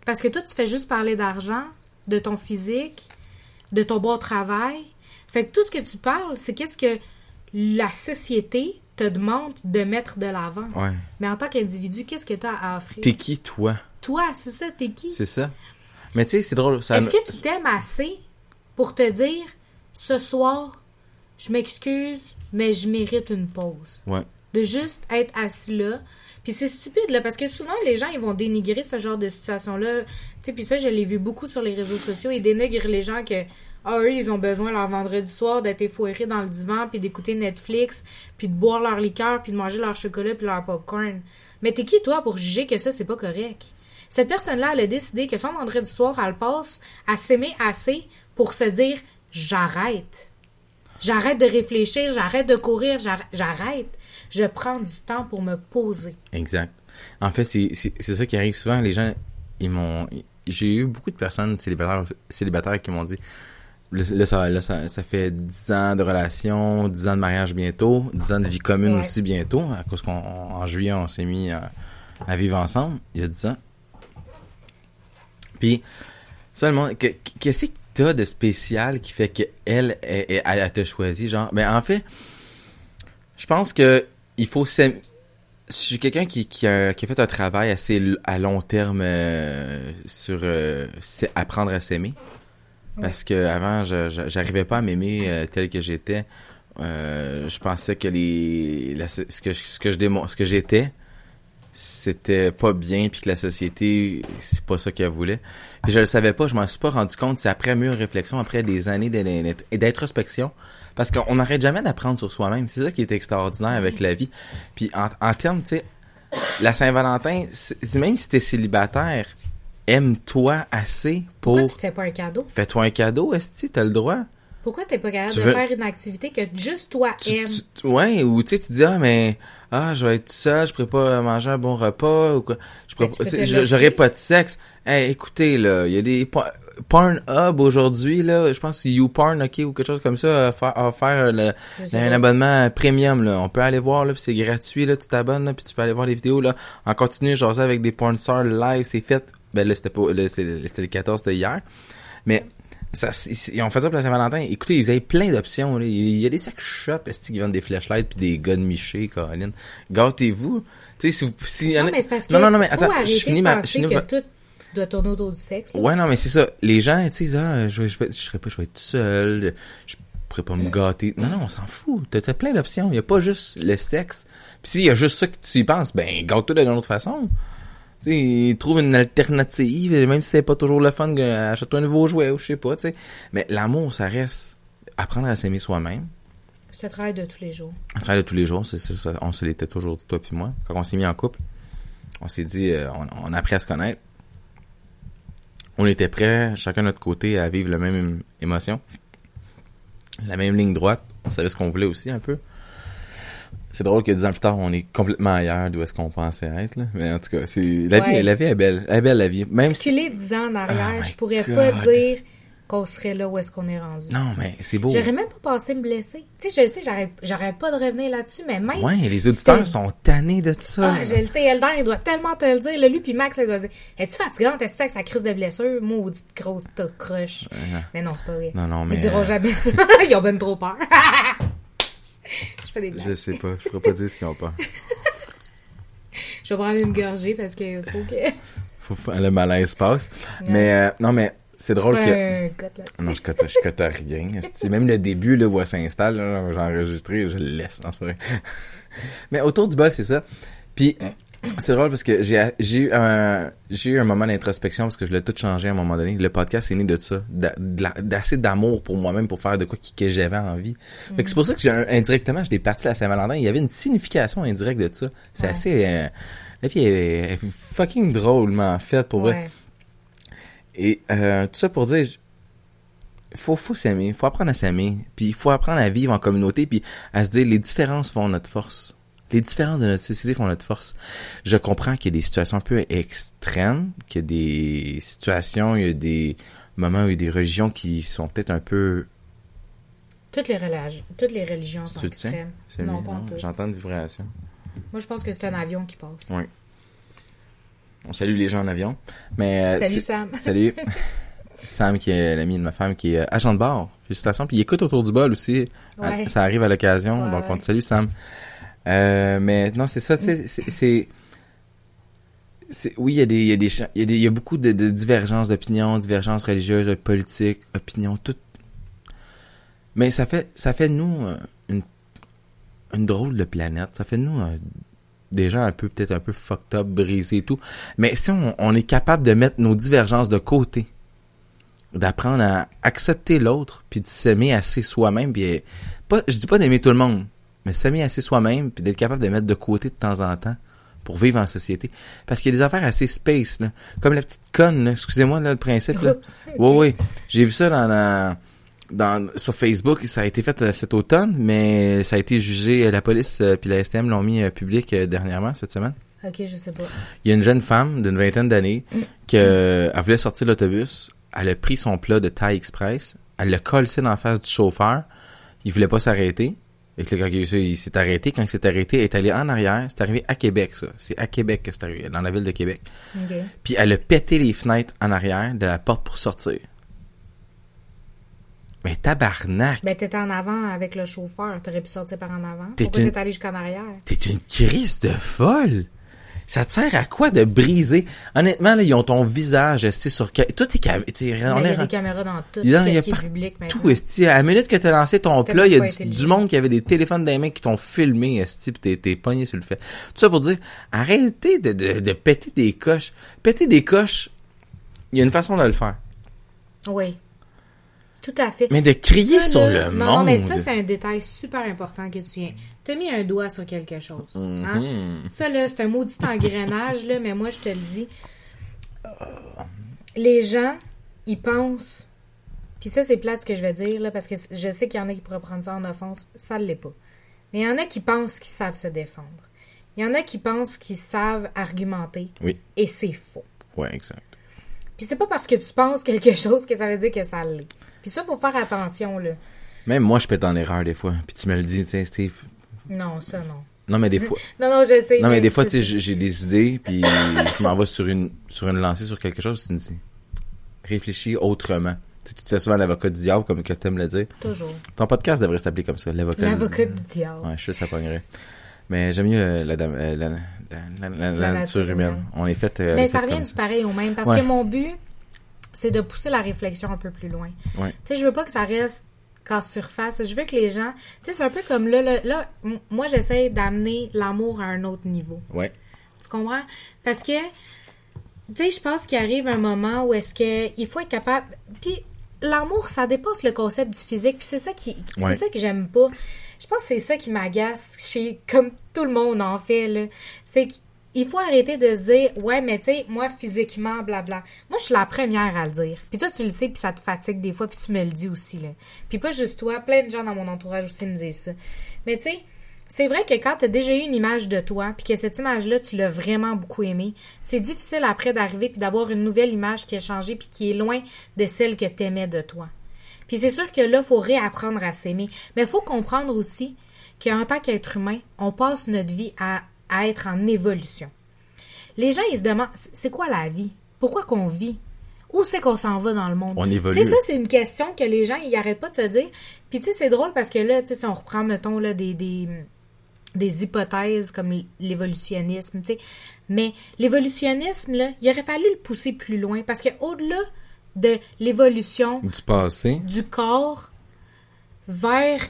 Parce que toi, tu fais juste parler d'argent, de ton physique, de ton bon travail. Fait que tout ce que tu parles, c'est qu'est-ce que la société te demande de mettre de l'avant. Ouais. Mais en tant qu'individu, qu'est-ce que tu as à offrir? T'es qui, toi? Toi, c'est ça, t'es qui? C'est ça? Mais tu sais, c'est drôle. Ça... Est-ce que tu t'aimes assez pour te dire ce soir, je m'excuse, mais je mérite une pause? Ouais. De juste être assis là. Puis c'est stupide, là, parce que souvent, les gens, ils vont dénigrer ce genre de situation-là. Tu sais, puis ça, je l'ai vu beaucoup sur les réseaux sociaux. Ils dénigrent les gens que, ah, eux, ils ont besoin leur vendredi soir d'être effoirés dans le divan, puis d'écouter Netflix, puis de boire leur liqueur, puis de manger leur chocolat, puis leur popcorn. Mais t'es qui, toi, pour juger que ça, c'est pas correct? Cette personne-là, elle a décidé que son vendredi soir, elle passe à s'aimer assez pour se dire j'arrête. J'arrête de réfléchir, j'arrête de courir, j'arr- j'arrête. Je prends du temps pour me poser. Exact. En fait, c'est ça qui arrive souvent. Les gens, ils m'ont. J'ai eu beaucoup de personnes célibataires, célibataires qui m'ont dit là, ça, là ça, ça fait 10 ans de relation, 10 ans de mariage bientôt, 10 ans de vie commune Ouais. aussi bientôt, à cause qu'en juillet, on s'est mis à, à vivre ensemble, il y a 10 ans. Puis, seulement, que- qu'est-ce que t'as de spécial qui fait qu'elle, elle, elle, elle t'a choisi, genre, ben, en fait, je pense que il faut s'aimer. Je suis quelqu'un qui, a, fait un travail assez à long terme euh, sur euh, apprendre à s'aimer. Parce que avant, j'arrivais pas à m'aimer euh, tel que j'étais. Je pensais que les que ce ce que j'étais c'était pas bien puis que la société c'est pas ça qu'elle voulait. Puis je le savais pas, je m'en suis pas rendu compte, c'est après mûre réflexion, après des années d'in- d'introspection parce qu'on n'arrête jamais d'apprendre sur soi-même. C'est ça qui est extraordinaire avec la vie. Puis en, en termes, tu sais, la Saint-Valentin, même si t'es célibataire, aime-toi assez pour... Pourquoi tu te fais pas un cadeau? Fais-toi un cadeau, est-ce que t'as le droit? Pourquoi t'es pas capable Tu de veux- faire une activité que juste toi Tu- aimes? tu- ouais, ou tu sais, tu dis, ah, mais, ah, je vais être seul, je pourrais pas manger un bon repas, ou quoi. Je pourrais pas- j'aurais pas de sexe. Hey, écoutez, là, il y a des por- Pornhub aujourd'hui, là, je pense que YouPorn, ok, ou quelque chose comme ça, a faire, a faire le, Je sais un abonnement premium, là. On peut aller voir, là, puis c'est gratuit, là, tu t'abonnes, là, puis tu peux aller voir les vidéos, là. En continu, genre ça avec des porn stars live, c'est fait. Ben là, c'était pas, là, c'était c'était le 14, c'était hier. Mais, ça, ils ont fait ça pour la Saint-Valentin. Écoutez, vous avez plein d'options. là. Il y a des sex shops est-ce qui vendent des flashlights puis des guns michés, Caroline. Gâtez-vous. Tu sais, si vous... Si, Non, mais c'est parce que non, non, non, mais attends, je finis ma... Je finis que ma- tout doit tourner autour du sexe. là. Ouais, non, mais c'est ça. Les gens, tu sais, ah, je, je, vais, je serais pas, je vais être seul, je pourrais pas me gâter. Non, non, on s'en fout. T'as t'as plein d'options. Il y a pas juste le sexe. Puis s'il y a juste ça que tu y penses, ben, gâte-toi d'une autre façon. Tu sais, trouve une alternative, même si c'est pas toujours le fun, euh, achète-toi un nouveau jouet ou je sais pas, tu sais. Mais l'amour, ça reste apprendre à s'aimer soi-même. C'est le travail de tous les jours. Un travail de tous les jours, c'est ça, ça, on se l'était toujours dit, toi puis moi. Quand on s'est mis en couple, on s'est dit, euh, on, on a appris à se connaître. On était prêts, chacun de notre côté, à vivre la même émotion. La même ligne droite. On savait ce qu'on voulait aussi, un peu. C'est drôle que dix ans plus tard, on est complètement ailleurs d'où est-ce qu'on pensait être, là. Mais en tout cas, c'est, la Ouais. vie, la vie est belle. Elle est belle, la vie. Même si, Reculer 10 ans en arrière, Oh je pourrais pas dire qu'on serait là où est-ce qu'on est rendu. non, mais c'est beau. J'aurais même pas pensé me blesser. Tu sais, je le sais, j'arrête pas de revenir là-dessus, mais même. Ouais, si les auditeurs sont tannés de ça. Ah, je le sais, Elder, il doit tellement te le dire. Là, lui puis Max, il doit dire Es-tu fatigante Est-ce que c'est sa crise de blessure? Maudite grosse croche. Mais non, c'est pas vrai. Non, non, mais. Ils diront euh, jamais ça. Ils ont ben trop peur. je fais des blagues. Je sais pas, je pourrais pas dire si on pas. Je vais prendre une gorgée parce que faut que. faut le malaise passe. Mais euh, non, mais c'est drôle que. Un. Non, je cote, je cote à rien. Même le début, là, où elle s'installe, j'ai enregistré, je le laisse, non, vrai. Mais autour du bol, c'est ça. Puis, c'est drôle parce que j'ai, j'ai eu un, j'ai eu un moment d'introspection parce que je l'ai tout changé à un moment donné. Le podcast est né de ça. D'assez d'amour pour moi-même pour faire de quoi que j'avais envie. Fait que c'est pour ça que j'ai, un- indirectement, je l'ai parti à Saint-Valentin. Il y avait une signification indirecte de ça. C'est Ouais. assez, euh, la vie est, est fucking drôlement faite pour vrai. Ouais. Et euh, tout ça pour dire, faut faut s'aimer, faut apprendre à s'aimer, puis il faut apprendre à vivre en communauté, puis à se dire les différences font notre force. Les différences de notre société font notre force. Je comprends qu'il y a des situations un peu extrêmes, qu'il y a des situations, il y a des moments où il y a des religions qui sont peut-être un peu... Toutes les religions, toutes les religions sont extrêmes. Non, pas. J'entends une vibration. Moi, je pense que c'est un avion qui passe. Ouais. On salue les gens en avion. Mais, euh, Salut, Sam. Salut. Sam, qui est l'ami de ma femme, qui est agent de bord. Félicitations. Puis il écoute autour du bol aussi. Ouais. Ça arrive à l'occasion. Ouais, donc, on te salue, Sam. Euh, mais non, c'est ça, tu sais, c'est- Oui, il y a des, il y a beaucoup de, divergences d'opinions, divergences religieuses, politiques, opinions, tout. Mais ça fait, ça fait nous euh, une, drôle de planète. Ça fait nous euh, des gens un peu, peut-être un peu fucked up, brisés et tout. Mais si on, est capable de mettre nos divergences de côté, d'apprendre à accepter l'autre, puis de s'aimer assez soi-même, puis pas, je dis pas d'aimer tout le monde, mais s'aimer assez soi-même, puis d'être capable de mettre de côté de temps en temps pour vivre en société. Parce qu'il y a des affaires assez space, là. Comme la petite conne, excusez-moi, là, le principe, là. Oups. Oui, oui. J'ai vu ça dans, la- dans, sur Facebook. Ça a été fait euh, cet automne, mais ça a été jugé. euh, La police euh, puis la STM l'ont mis euh, public euh, dernièrement, cette semaine. Ok, je sais pas. Il y a une jeune femme d'une vingtaine d'années qui euh, elle voulait sortir de l'autobus. Elle a pris son plat de Thai Express. Elle l'a collé dans la face du chauffeur. Il voulait pas s'arrêter. Et que il, s'est arrêté. Quand il s'est arrêté, elle est allée en arrière. C'est arrivé à Québec, ça. C'est à Québec que c'est arrivé, dans la ville de Québec. Puis elle a pété les fenêtres en arrière de la porte pour sortir. Mais tabarnak! Ben, t'étais en avant avec le chauffeur. T'aurais pu sortir par en avant. T'es Pourquoi une- t'es allé jusqu'en arrière? T'es une crise de folle! Ça te sert à quoi de briser? Honnêtement, là, ils ont ton visage assis sur... Tout est cam... Ben, il y est a des caméras dans tout. Il y a- est public maintenant? tout, esti. À la minute que t'as lancé ton plat, il y a pas du, monde qui avait des téléphones dans les mains qui t'ont filmé, esti, pis t'es, t'es pogné sur le fait. Tout ça pour dire, arrêtez de, de, de péter des coches. Péter des coches, il y a une façon de le faire. Oui. Tout à fait. Mais de crier Ça, sur le non, monde. Non, mais ça, c'est un détail super important que tu viens. T'as mis un doigt sur quelque chose. hein? Mhm. Ça, là, c'est un maudit engrenage, là, mais moi, je te le dis. Les gens, ils pensent. Puis ça, c'est plate ce que je vais dire, là, parce que je sais qu'il y en a qui pourraient prendre ça en offense. Ça ne l'est pas. Mais il y en a qui pensent qu'ils savent se défendre. Il y en a qui pensent qu'ils savent argumenter. Oui. Et c'est faux. Ouais, exact. Puis c'est pas parce que tu penses quelque chose que ça veut dire que ça l'est. Puis ça, faut faire attention, là. Même moi, je pète en erreur des fois. Puis tu me le dis, tu sais, Steve. Non, ça, non. Non, mais des fois... Non, non, je sais. Non, mais des fois, tu sais, j'ai- des idées, puis je m'en vais sur une, sur une lancée sur quelque chose, tu me dis, réfléchis autrement. Tu sais, tu te fais souvent l'avocat du diable, comme que t'aimes le dire. Toujours. Ton podcast devrait s'appeler comme ça, l'avocat du L'avocat du diable. Ouais, je sais, ça pognerait. Mais j'aime mieux euh, la, euh, la, la, la, nature humaine. On est fait. euh, Mais ça revient du pareil au même. Parce que mon but, c'est de pousser la réflexion un peu plus loin. Ouais. Tu sais, je veux pas que ça reste qu'en surface. Je veux que les gens. Tu sais, c'est un peu comme là, là, là, moi, j'essaie d'amener l'amour à un autre niveau. Ouais. Tu comprends? Parce que, tu sais, je pense qu'il arrive un moment où est-ce que il faut être capable. Puis l'amour, ça dépasse le concept du physique. Puis c'est ça qui, Ouais. c'est ça que j'aime pas. Je pense que c'est ça qui m'agace chez comme tout le monde en fait. C'est qu'il faut arrêter de se dire ouais mais tu sais moi physiquement blabla. Moi je suis la première à le dire. Puis toi tu le sais puis ça te fatigue des fois puis tu me le dis aussi là. Puis pas juste toi, plein de gens dans mon entourage aussi me disent ça. Mais tu sais c'est vrai que quand tu as déjà eu une image de toi, puis que cette image-là, tu l'as vraiment beaucoup aimée, c'est difficile après d'arriver puis d'avoir une nouvelle image qui a changé puis qui est loin de celle que tu aimais de toi. Puis c'est sûr que là, il faut réapprendre à s'aimer. Mais il faut comprendre aussi qu'en tant qu'être humain, on passe notre vie à, à être en évolution. Les gens, ils se demandent, c'est quoi la vie? Pourquoi qu'on vit? Où c'est qu'on s'en va dans le monde? On évolue. Tu sais, ça, c'est une question que les gens, ils arrêtent pas de se dire. Puis, tu sais, c'est drôle parce que là, tu sais, si on reprend, mettons, là, des, des, des hypothèses comme l'évolutionnisme, tu sais. Mais l'évolutionnisme, là, il aurait fallu le pousser plus loin parce que au-delà de l'évolution Du passé. du corps vers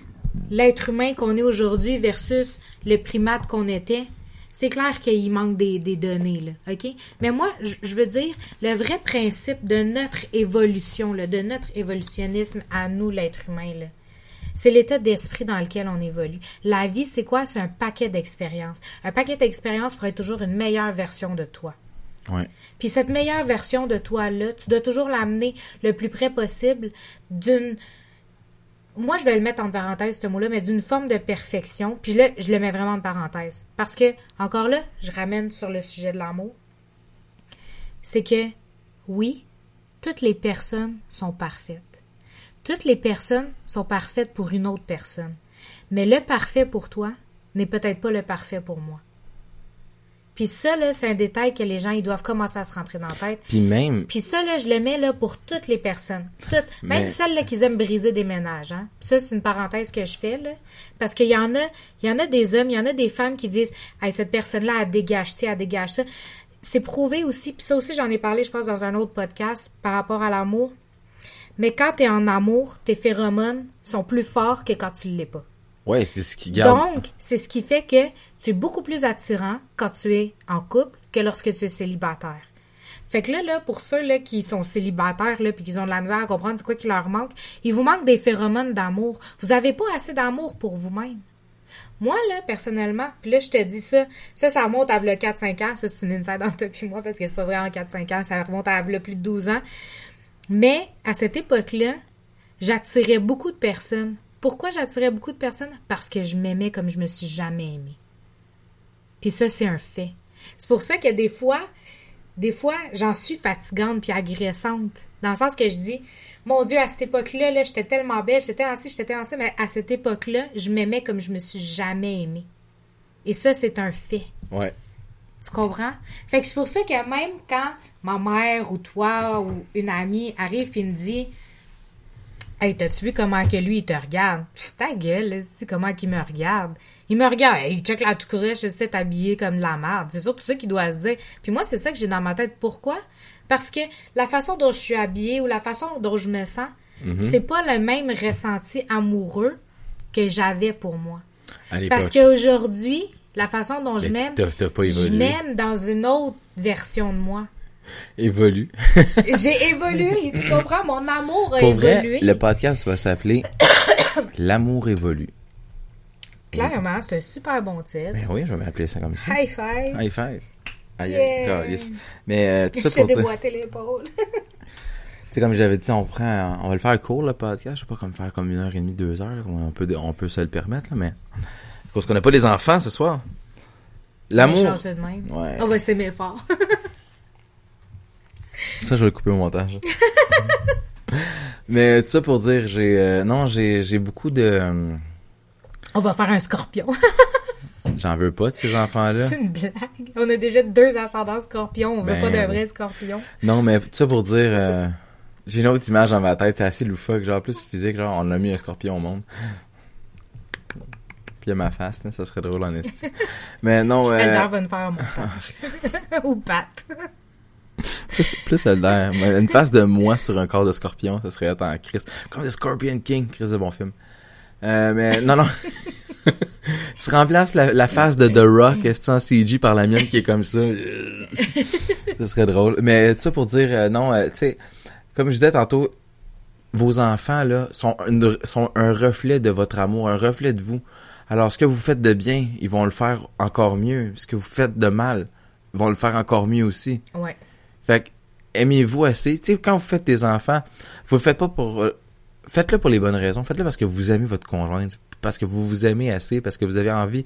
l'être humain qu'on est aujourd'hui versus le primate qu'on était, c'est clair qu'il manque des, des données, là, OK? Mais moi, je veux dire, le vrai principe de notre évolution, là, de notre évolutionnisme à nous, l'être humain, là, c'est l'état d'esprit dans lequel on évolue. La vie, c'est quoi? C'est un paquet d'expériences. Un paquet d'expériences pour être toujours une meilleure version de toi. Ouais. Puis cette meilleure version de toi-là, tu dois toujours l'amener le plus près possible d'une... Moi, je vais le mettre en parenthèse, ce mot-là, mais d'une forme de perfection. Puis là, je le mets vraiment en parenthèse. Parce que, encore là, je ramène sur le sujet de l'amour. C'est que, oui, toutes les personnes sont parfaites. Toutes les personnes sont parfaites pour une autre personne. Mais le parfait pour toi n'est peut-être pas le parfait pour moi. Puis ça, là, c'est un détail que les gens, ils doivent commencer à se rentrer dans la tête. Puis même, Puis ça, là, je le mets là pour toutes les personnes. Toutes. Même Mais- celles là, qui aiment briser des ménages. Hein. Puis ça, c'est une parenthèse que je fais. Là. Parce qu'il y en a, il y en a des hommes, il y en a des femmes qui disent hey, cette personne-là, elle dégage ci, elle dégage ça. C'est prouvé aussi, puis ça aussi, j'en ai parlé, je pense, dans un autre podcast par rapport à l'amour. Mais quand tu es en amour, tes phéromones sont plus forts que quand tu ne l'es pas. Ouais, c'est ce qui garde. Donc, c'est ce qui fait que tu es beaucoup plus attirant quand tu es en couple que lorsque tu es célibataire. Fait que là, là, pour ceux là, qui sont célibataires là, puis qui ont de la misère à comprendre c'est quoi qui leur manque, il vous manque des phéromones d'amour. Vous avez pas assez d'amour pour vous-même. Moi, là, personnellement, puis là, je te dis ça, ça, ça remonte à le 4-5 ans. Ça, c'est une inside entre toi moi, parce que c'est pas vrai en 4-5 ans, ça remonte à plus de 12 ans. Mais, à cette époque-là, j'attirais beaucoup de personnes. Pourquoi j'attirais beaucoup de personnes? Parce que je m'aimais comme je me suis jamais aimée. Puis ça, c'est un fait. C'est pour ça que des fois, des fois, j'en suis fatigante puis agressante. Dans le sens que je dis, mon Dieu, à cette époque-là, là, j'étais tellement belle, j'étais ainsi, j'étais ainsi, mais à cette époque-là, je m'aimais comme je me suis jamais aimée. Et ça, c'est un fait. Ouais. Tu comprends? Fait que c'est pour ça que même quand ma mère ou toi ou une amie arrive puis me dit Hey, t'as-tu vu comment que lui il te regarde? Pff, ta gueule, là, c'est comment qu'il me regarde? Il me regarde, hey, il check la tout croche, c'est habillé comme de la merde. C'est surtout ça qu'il doit se dire. Puis moi, c'est ça que j'ai dans ma tête. Pourquoi? Parce que la façon dont je suis habillée ou la façon dont je me sens, c'est pas le même ressenti amoureux que j'avais pour moi. Parce qu'aujourd'hui, la façon dont je m'aime, je m'aime dans une autre version de moi. Évolue. J'ai évolué, tu comprends? Mon amour a Pour vrai, évolué. le podcast va s'appeler L'amour évolue. Clairement, c'est un super bon titre. Ben oui, je vais m'appeler ça comme ça. High five. High five. Aïe, Yeah. Mais euh, tout ça pour dire, tu déboîté l'épaule. sais, comme j'avais dit, on prend, on va le faire court, le podcast. Je sais pas comme faire comme une heure et demie, deux heures. On peut, on peut se le permettre, là, mais. Parce qu'on n'a pas des enfants ce soir. L'amour. Ouais. On va s'aimer fort. Ça, je vais le couper au montage. mais tout ça pour dire, j'ai, euh, non, j'ai, j'ai beaucoup de, euh, On va faire un scorpion. j'en veux pas de ces enfants-là. c'est une blague. On a déjà deux ascendants scorpions. On veut Ben pas d'un oui. vrai scorpion. Non, mais tout ça pour dire, euh, j'ai une autre image dans ma tête, c'est assez loufoque, genre plus physique, genre on a mis un scorpion au monde. Puis a ma face, là, ça serait drôle en esti. Mais non, euh, va nous faire un montage. Ou Pat. Plus, plus mais une face de moi sur un corps de scorpion, ça serait en Chris. Comme The Scorpion King, Chris de bon film. Euh, mais non, non. tu remplaces la, la face de The Rock en CG par la mienne qui est comme ça? Ce serait drôle. Mais tout ça pour dire, euh, non, euh, tu sais, comme je disais tantôt, vos enfants, là, sont, sont un reflet de votre amour, un reflet de vous. Alors, ce que vous faites de bien, ils vont le faire encore mieux. Ce que vous faites de mal, ils vont le faire encore mieux aussi. Ouais. Fait que, aimez-vous assez? Tu sais, quand vous faites des enfants, vous le faites pas pour... euh, Faites-le pour les bonnes raisons. Faites-le parce que vous aimez votre conjointe, parce que vous vous aimez assez, parce que vous avez envie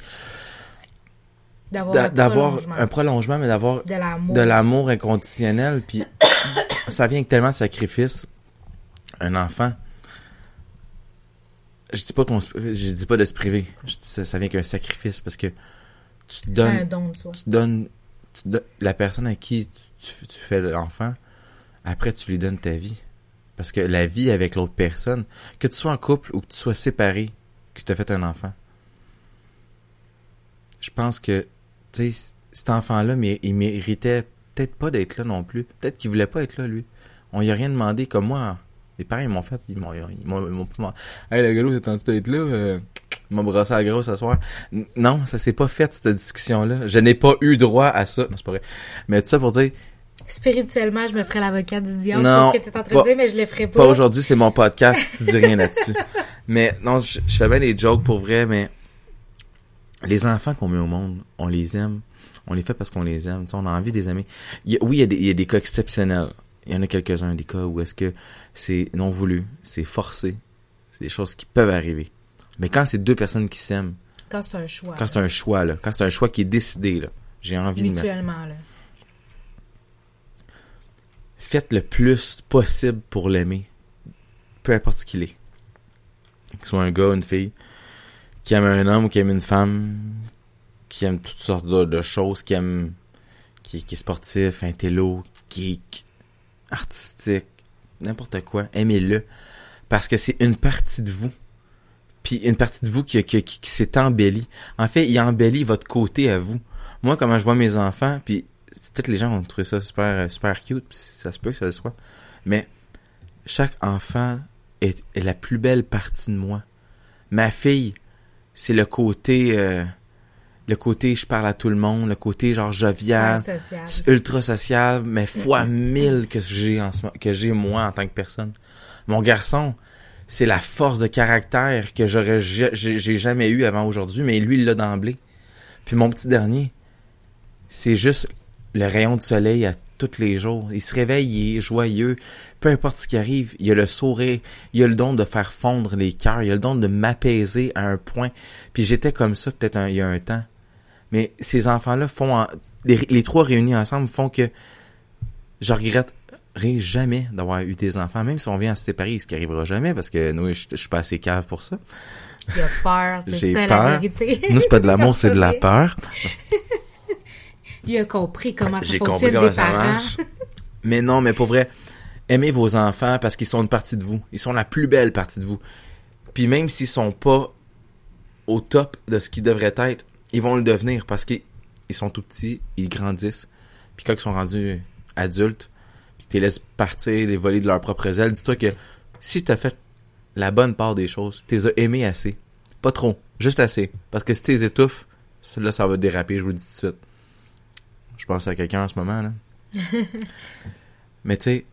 D'avoir d'a- un prolongement. un prolongement, mais d'avoir de l'amour. inconditionnel. Puis ça vient avec tellement de sacrifices. Un enfant, je dis pas qu'on se- je dis pas de se priver. Je dis ça, ça vient qu'un sacrifice parce que tu te C'est donnes un don de soi. tu donnes, la personne à qui tu, fais l'enfant, après tu lui donnes ta vie. Parce que la vie avec l'autre personne, que tu sois en couple ou que tu sois séparé, que tu as fait un enfant, je pense que, tu sais, cet enfant-là, il méritait peut-être pas d'être là non plus. Peut-être qu'il voulait pas être là, lui. On y a rien demandé comme moi. Les parents, ils m'ont fait, ils m'ont, ils m'ont, ils m'ont Hey, le gars, t'as entendu d'être là? Euh, m'ont brossé à la grosse ce soir. N- Non, ça s'est pas fait, cette discussion-là. Je n'ai pas eu droit à ça. Non, c'est pas vrai. Mais tout ça pour dire, Spirituellement, je me ferais l'avocat du diable. C'est ce que tu es en train de dire, mais je le ferais pas. Pas aujourd'hui, c'est mon podcast, tu dis rien là-dessus. Mais non, je, je fais bien des jokes pour vrai, mais les enfants qu'on met au monde, on les aime. On les fait parce qu'on les aime. on a envie de les aimer. Il a- oui, il y, a des, il y a des cas exceptionnels. Il y en a quelques-uns, des cas où est-ce que c'est non voulu, c'est forcé. C'est des choses qui peuvent arriver. Mais quand c'est deux personnes qui s'aiment, Quand c'est un choix. quand c'est un choix, là, quand c'est un choix qui est décidé, là, j'ai envie de Mutuellement, là. faites le plus possible pour l'aimer. Peu importe ce qu'il est. Qu'il soit un gars, une fille, qui aime un homme ou qui aime une femme, qui aime toutes sortes de, de choses, qui aime, qui, qui est sportif, intello, geek, artistique, n'importe quoi. Aimez-le. Parce que c'est une partie de vous. Puis une partie de vous qui, qui, qui, qui s'est embellie. En fait, il embellit votre côté à vous. Moi, comment je vois mes enfants, puis peut-être les gens vont trouver ça super, super cute, puis ça se peut que ça le soit. Mais chaque enfant est, est la plus belle partie de moi. Ma fille, c'est le côté, euh, le côté je parle à tout le monde, le côté genre jovial, ultra social, mais fois mille que j'ai en ce que j'ai moi en tant que personne. Mon garçon, c'est la force de caractère que j'aurais ja- j'ai jamais eu avant aujourd'hui, mais lui il l'a d'emblée. Puis mon petit dernier, c'est juste le rayon de soleil à tous les jours. Il se réveille, il est joyeux, peu importe ce qui arrive, il a le sourire, il a le don de faire fondre les cœurs, il a le don de m'apaiser à un point. Puis j'étais comme ça peut-être il y a un temps. Mais ces enfants-là font en- les, les trois réunis ensemble font que je regretterai jamais d'avoir eu des enfants, même si on vient à se séparer, ce qui arrivera jamais parce que nous, je, je suis pas assez cave pour ça. Il a peur, c'est J'ai ça peur. la vérité. Nous, c'est pas de l'amour, c'est de la peur. Il a compris comment ça J'ai fonctionne compris comment des ça parents. marche. Mais non, mais pour vrai, aimez vos enfants parce qu'ils sont une partie de vous. Ils sont la plus belle partie de vous. Puis même s'ils sont pas au top de ce qu'ils devraient être, ils vont le devenir parce qu'ils ils sont tout petits, ils grandissent. Puis quand ils sont rendus adultes, puis tu les laisses partir, les voler de leurs propres ailes, dis-toi que si t'as fait la bonne part des choses, tu les as aimés assez. Pas trop, juste assez. Parce que si tu les étouffes, là, ça va déraper, je vous le dis tout de suite. Je pense à quelqu'un en ce moment, là. mais tu sais,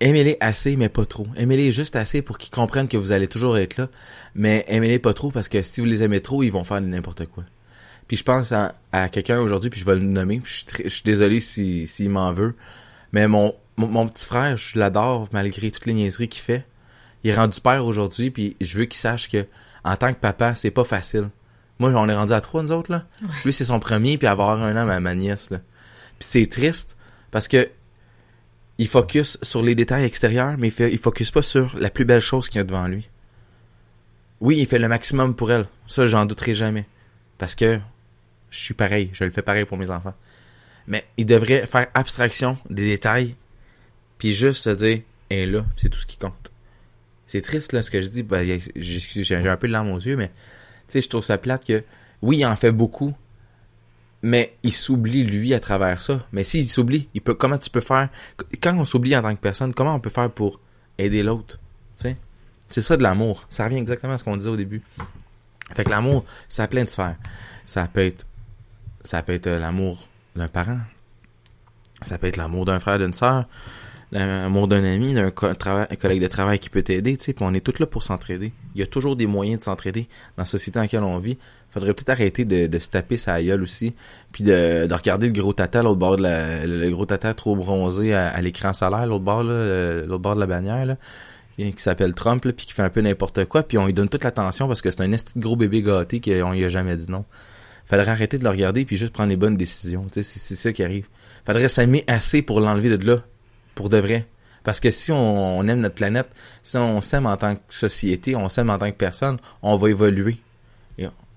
aimez-les assez, mais pas trop. Aimez-les juste assez pour qu'ils comprennent que vous allez toujours être là. Mais aimez-les pas trop parce que si vous les aimez trop, ils vont faire n'importe quoi. Puis je pense à, à quelqu'un aujourd'hui, puis je vais le nommer, puis je suis, très- je suis désolé s'il si, s'il m'en veut. Mais mon, mon, mon petit frère, je l'adore malgré toutes les niaiseries qu'il fait. Il est rendu père aujourd'hui, puis je veux qu'il sache que en tant que papa, c'est pas facile. Moi, on est rendu à trois, nous autres, là. Lui, c'est son premier, puis avoir un an, ma, ma nièce, là. Puis c'est triste, parce que il focus sur les détails extérieurs, mais il, fait, il focus pas sur la plus belle chose qu'il y a devant lui. Oui, il fait le maximum pour elle. Ça, j'en douterai jamais. Parce que je suis pareil. Je le fais pareil pour mes enfants. Mais il devrait faire abstraction des détails, puis juste se dire, et là, c'est tout ce qui compte. C'est triste, là, ce que je dis. Ben, j'ai un peu de larmes aux yeux, mais, tu sais, je trouve ça plate que, oui, il en fait beaucoup, mais il s'oublie, lui, à travers ça. Mais s'il s'oublie, il peut, comment tu peux faire, quand on s'oublie en tant que personne, comment on peut faire pour aider l'autre, tu sais? C'est ça de l'amour. Ça revient exactement à ce qu'on disait au début. Fait que l'amour, ça a plein de sphères. Ça peut être, ça peut être euh, l'amour d'un parent. Ça peut être l'amour d'un frère, d'une sœur. L'amour d'un ami, d'un collègue de travail qui peut t'aider, tu sais. On est tous là pour s'entraider. Il y a toujours des moyens de s'entraider dans la société dans laquelle on vit. Faudrait peut-être arrêter de, se taper sa gueule aussi. Puis de, de regarder le gros tata l'autre bord de la, le gros tata trop bronzé à, l'écran solaire, l'autre bord, l'autre bord de la bannière, là qui s'appelle Trump, là, puis qui fait un peu n'importe quoi, puis on lui donne toute l'attention parce que c'est un esti de gros bébé gâté qu'on lui a jamais dit non. Faudrait arrêter de le regarder puis juste prendre les bonnes décisions. Tu sais, c'est ça qui arrive. Faudrait s'aimer assez pour l'enlever de là, pour de vrai. Parce que si on, on aime notre planète, si on s'aime en tant que société, on s'aime en tant que personne, on va évoluer.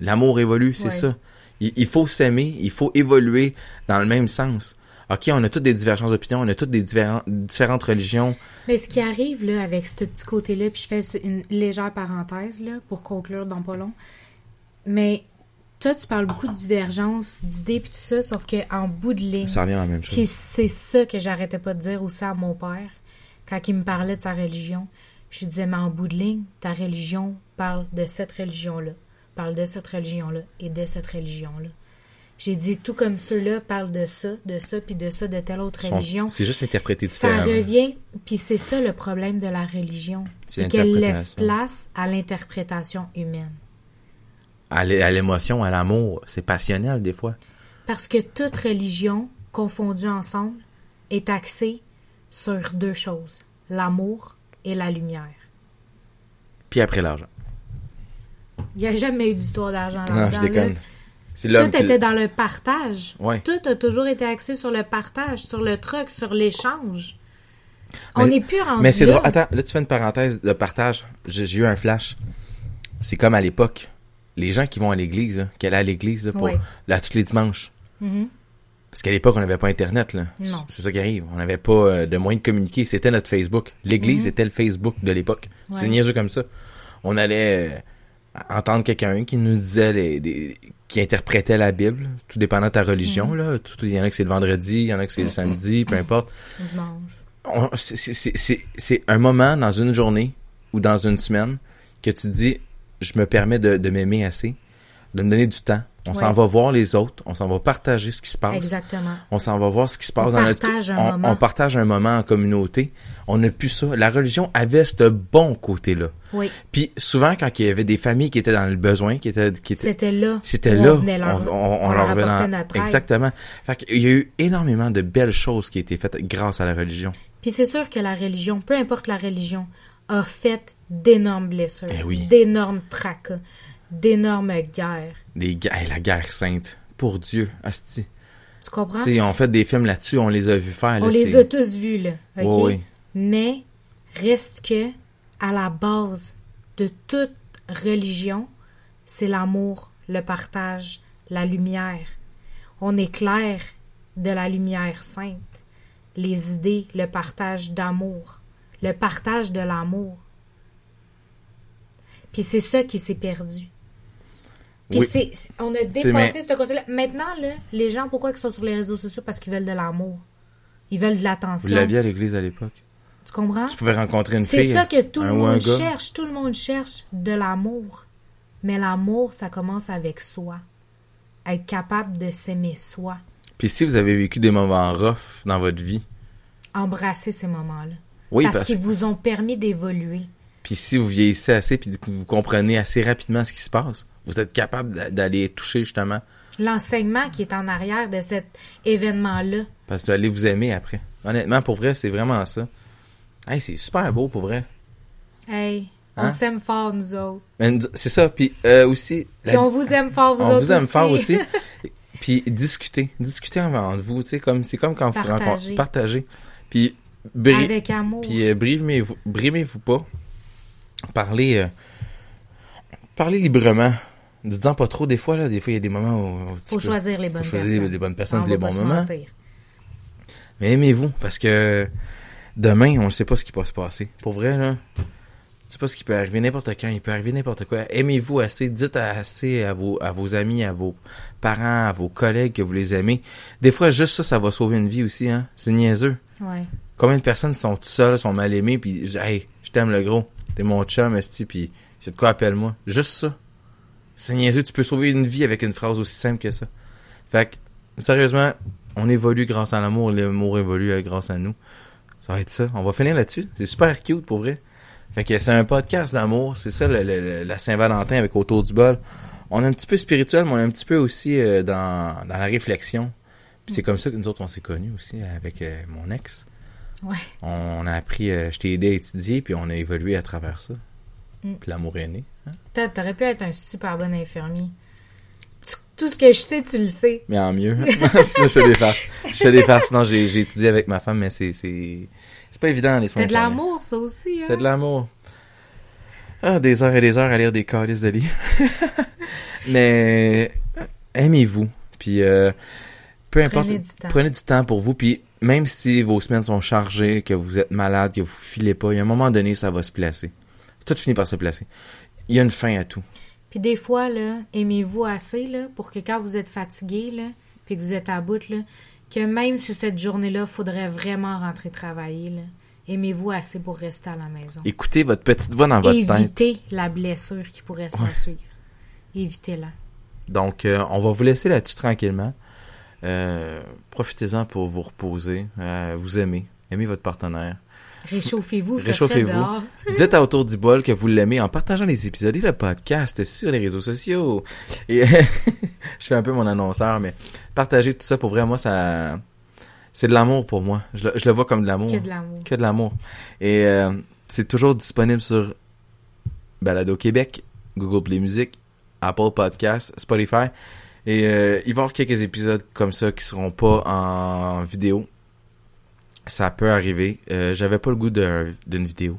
L'amour évolue, c'est Ouais. ça. Il, il faut s'aimer, il faut évoluer dans le même sens. OK, on a toutes des divergences d'opinion, on a toutes des différen- différentes religions, Mais ce qui arrive là avec ce petit côté-là, puis je fais une légère parenthèse là pour conclure dans pas long. Mais toi, tu parles beaucoup de divergence d'idées puis tout ça, sauf que en bout de ligne, ça revient à la même chose. c'est ça que j'arrêtais pas de dire aussi à mon père quand il me parlait de sa religion, je lui disais, mais en bout de ligne, ta religion parle de cette religion-là, parle de cette religion-là et de cette religion-là. J'ai dit, tout comme ceux-là parlent de ça, de ça, puis de ça, de telle autre religion. C'est juste interprété Ça différemment. revient, puis c'est ça le problème de la religion. C'est qu'elle laisse place à l'interprétation humaine. À l'é- à l'émotion, à l'amour, c'est passionnel des fois. Parce que toute religion, confondue ensemble, est axée sur deux choses, l'amour et la lumière. Puis après l'argent. Il n'y a jamais eu d'histoire d'argent Non, là-dedans. je déconne. là. Tout était dans le partage. Ouais. Tout a toujours été axé sur le partage, sur le truc, sur l'échange. On n'est plus rendu Mais c'est là. drôle. Attends, là, tu fais une parenthèse de partage. J'ai eu un flash. C'est comme à l'époque. Les gens qui vont à l'église, qui allaient à l'église, là, pour, là, tous les dimanches. Mhm. Parce qu'à l'époque, on n'avait pas Internet, là. Non. C'est ça qui arrive. On n'avait pas euh, de moyen de communiquer. C'était notre Facebook. L'église Mhm. était le Facebook de l'époque. C'est niaiseux comme ça. On allait euh, entendre quelqu'un qui nous disait les, des- qui interprétait la Bible, tout dépendant de ta religion, Mhm. là. Tout- Il y en a que c'est le vendredi, il y en a que c'est le samedi, peu importe. Dimanche. On- c'est- c'est- c'est c'est- c'est un moment dans une journée ou dans une semaine que tu dis je me permets de, de m'aimer assez, de me donner du temps. On s'en Ouais. va voir les autres, on s'en va partager ce qui se passe. Exactement. On s'en va voir ce qui se passe On dans notre partage un on, moment. on partage un moment en communauté. On n'a plus ça. La religion avait ce bon côté-là. Oui. Puis souvent quand il y avait des familles qui étaient dans le besoin, qui étaient qui étaient C'était là. c'était là, On, leur, on, on- on leur notre. Exactement. Fait qu'il y a eu énormément de belles choses qui ont été faites grâce à la religion. Puis c'est sûr que la religion, peu importe la religion, a fait d'énormes blessures, Eh oui. d'énormes tracas, d'énormes guerres. Des gu- hey, la guerre sainte. Pour Dieu, asti. Tu comprends? Tu sais, on fait des films là-dessus, on les a vus faire. là, On les a tous vus, là. OK? Ouais, ouais. Mais reste que, à la base de toute religion, c'est l'amour, le partage, la lumière. On éclaire de la lumière sainte les idées, le partage d'amour, le partage de l'amour. Puis c'est ça qui s'est perdu. Puis Oui. c'est, c'est- on a C'est- dépassé ce concept-là. Maintenant, là, les gens, pourquoi ils sont sur les réseaux sociaux? Parce qu'ils veulent de l'amour. Ils veulent de Vous l'attention. l'aviez à l'église à l'époque. Tu comprends? Tu pouvais rencontrer une C'est fille. ça que tout le monde cherche. Tout le monde cherche de l'amour. Mais l'amour, ça commence avec soi. Être capable de s'aimer soi. Puis si vous avez vécu des moments rough dans votre vie, Embrasser ces moments-là. Oui, parce parce, qu'ils vous ont permis d'évoluer. puis si vous vieillissez assez puis que vous comprenez assez rapidement ce qui se passe, vous êtes capable d'a- d'aller toucher justement L'enseignement qui est en arrière de cet événement-là. parce que vous allez vous aimer après. Honnêtement, pour vrai, c'est vraiment ça. Hey, c'est super beau pour vrai. Hey, on Hein? s'aime fort, nous autres. C'est ça. Puis euh, aussi, la- Puis on vous aime fort, vous on autres vous aime aussi. fort aussi. Puis discuter, discuter entre vous, tu sais, comme c'est comme quand vous rencontrez, partager. Puis bri- Avec amour. Puis euh, brimez-vous, pas. Parlez, euh, parlez librement. Dites-en pas trop. Des fois, là, des fois, il y a des moments où, tu Faut choisir les bonnes choisir personnes. les bonnes personnes On les bons moments. mentir. Mais aimez-vous, parce que demain, on ne sait pas ce qui va se passer. Pour vrai, là, tu sais pas ce qui peut arriver n'importe quand, il peut arriver n'importe quoi. Aimez-vous assez, dites assez à vos, à vos amis, à vos parents, à vos collègues que vous les aimez. Des fois, juste ça, ça va sauver une vie aussi, hein. C'est niaiseux. Ouais. Combien de personnes sont tout seules, sont mal aimées, puis hey, je t'aime le gros, t'es mon chum, esti, puis c'est de quoi appelle-moi. Juste ça. C'est niaiseux, tu peux sauver une vie avec une phrase aussi simple que ça. Fait que, sérieusement, on évolue grâce à l'amour, l'amour évolue euh, grâce à nous. Ça va être ça. On va finir là-dessus. C'est super cute pour vrai. Fait que c'est un podcast d'amour, c'est ça le- la Saint-Valentin avec Autour du bol. On est un petit peu spirituel, mais on est un petit peu aussi euh, dans, dans la réflexion. Puis c'est comme ça que nous autres on s'est connus aussi avec euh, mon ex. Ouais. On a appris, euh, je t'ai aidé à étudier, puis on a évolué à travers ça. Mm. Puis l'amour est né. hein. Peut-être t'aurais pu être un super bon infirmier. Tu- Tout ce que je sais, tu le sais. Mais en mieux. je fais des farces. Je fais des farces. Non, j'ai, étudié avec ma femme, mais c'est, pas évident les soins C'était de l'amour, ça aussi. Hein? C'était de l'amour. Ah, des heures et des heures à lire des calices de livres. mais aimez-vous. Puis euh, peu importe, Prenez du temps. prenez du temps pour vous. Puis même si vos semaines sont chargées, que vous êtes malade, que vous filez pas, il y a un moment donné, ça va se placer. Tout finit par se placer. Il y a une fin à tout. Puis des fois, là, aimez-vous assez, là, pour que quand vous êtes fatigué, là, puis que vous êtes à bout, là, que même si cette journée-là, faudrait vraiment rentrer travailler, là, Aimez-vous assez pour rester à la maison. Écoutez votre petite voix dans votre tête. Évitez la blessure qui pourrait s'en suivre. Évitez-la. Donc, euh, on va vous laisser là-dessus tranquillement. Euh, Profitez-en pour vous reposer, euh, vous aimer, aimer votre partenaire. Réchauffez-vous. Réchauffez-vous. Dites à Autour du bol que vous l'aimez en partageant les épisodes et le podcast sur les réseaux sociaux. Et je fais un peu mon annonceur, mais partagez tout ça pour vrai, moi, ça, c'est de l'amour pour moi. Je le, je le vois comme de l'amour. Que de l'amour. Que de l'amour. Et euh, c'est toujours disponible sur Balado Québec, Google Play Music, Apple Podcasts, Spotify. Et euh, il va y avoir quelques épisodes comme ça qui seront pas en vidéo. Ça peut arriver. Euh, J'avais pas le goût d'un- d'une vidéo.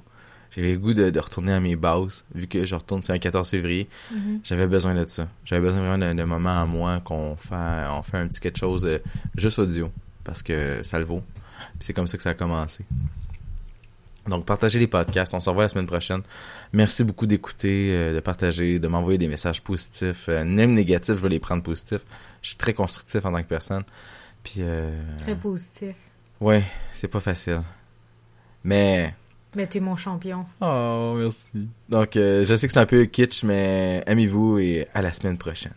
J'avais le goût de, de retourner à mes bases, vu que je retourne, c'est un 14 février. Mhm. J'avais besoin de ça. J'avais besoin vraiment d'un moment à moi qu'on fait, on fait un petit quelque chose euh, juste audio, parce que ça le vaut. Puis c'est comme ça que ça a commencé. Donc, partagez les podcasts. On se revoit la semaine prochaine. Merci beaucoup d'écouter, euh, de partager, de m'envoyer des messages positifs. Euh, même négatifs, je vais les prendre positifs. Je suis très constructif en tant que personne. Puis, euh, Très positif. ouais, c'est pas facile. Mais, Mais t'es mon champion. oh, merci. Donc, euh, je sais que c'est un peu kitsch, mais aimez-vous et à la semaine prochaine.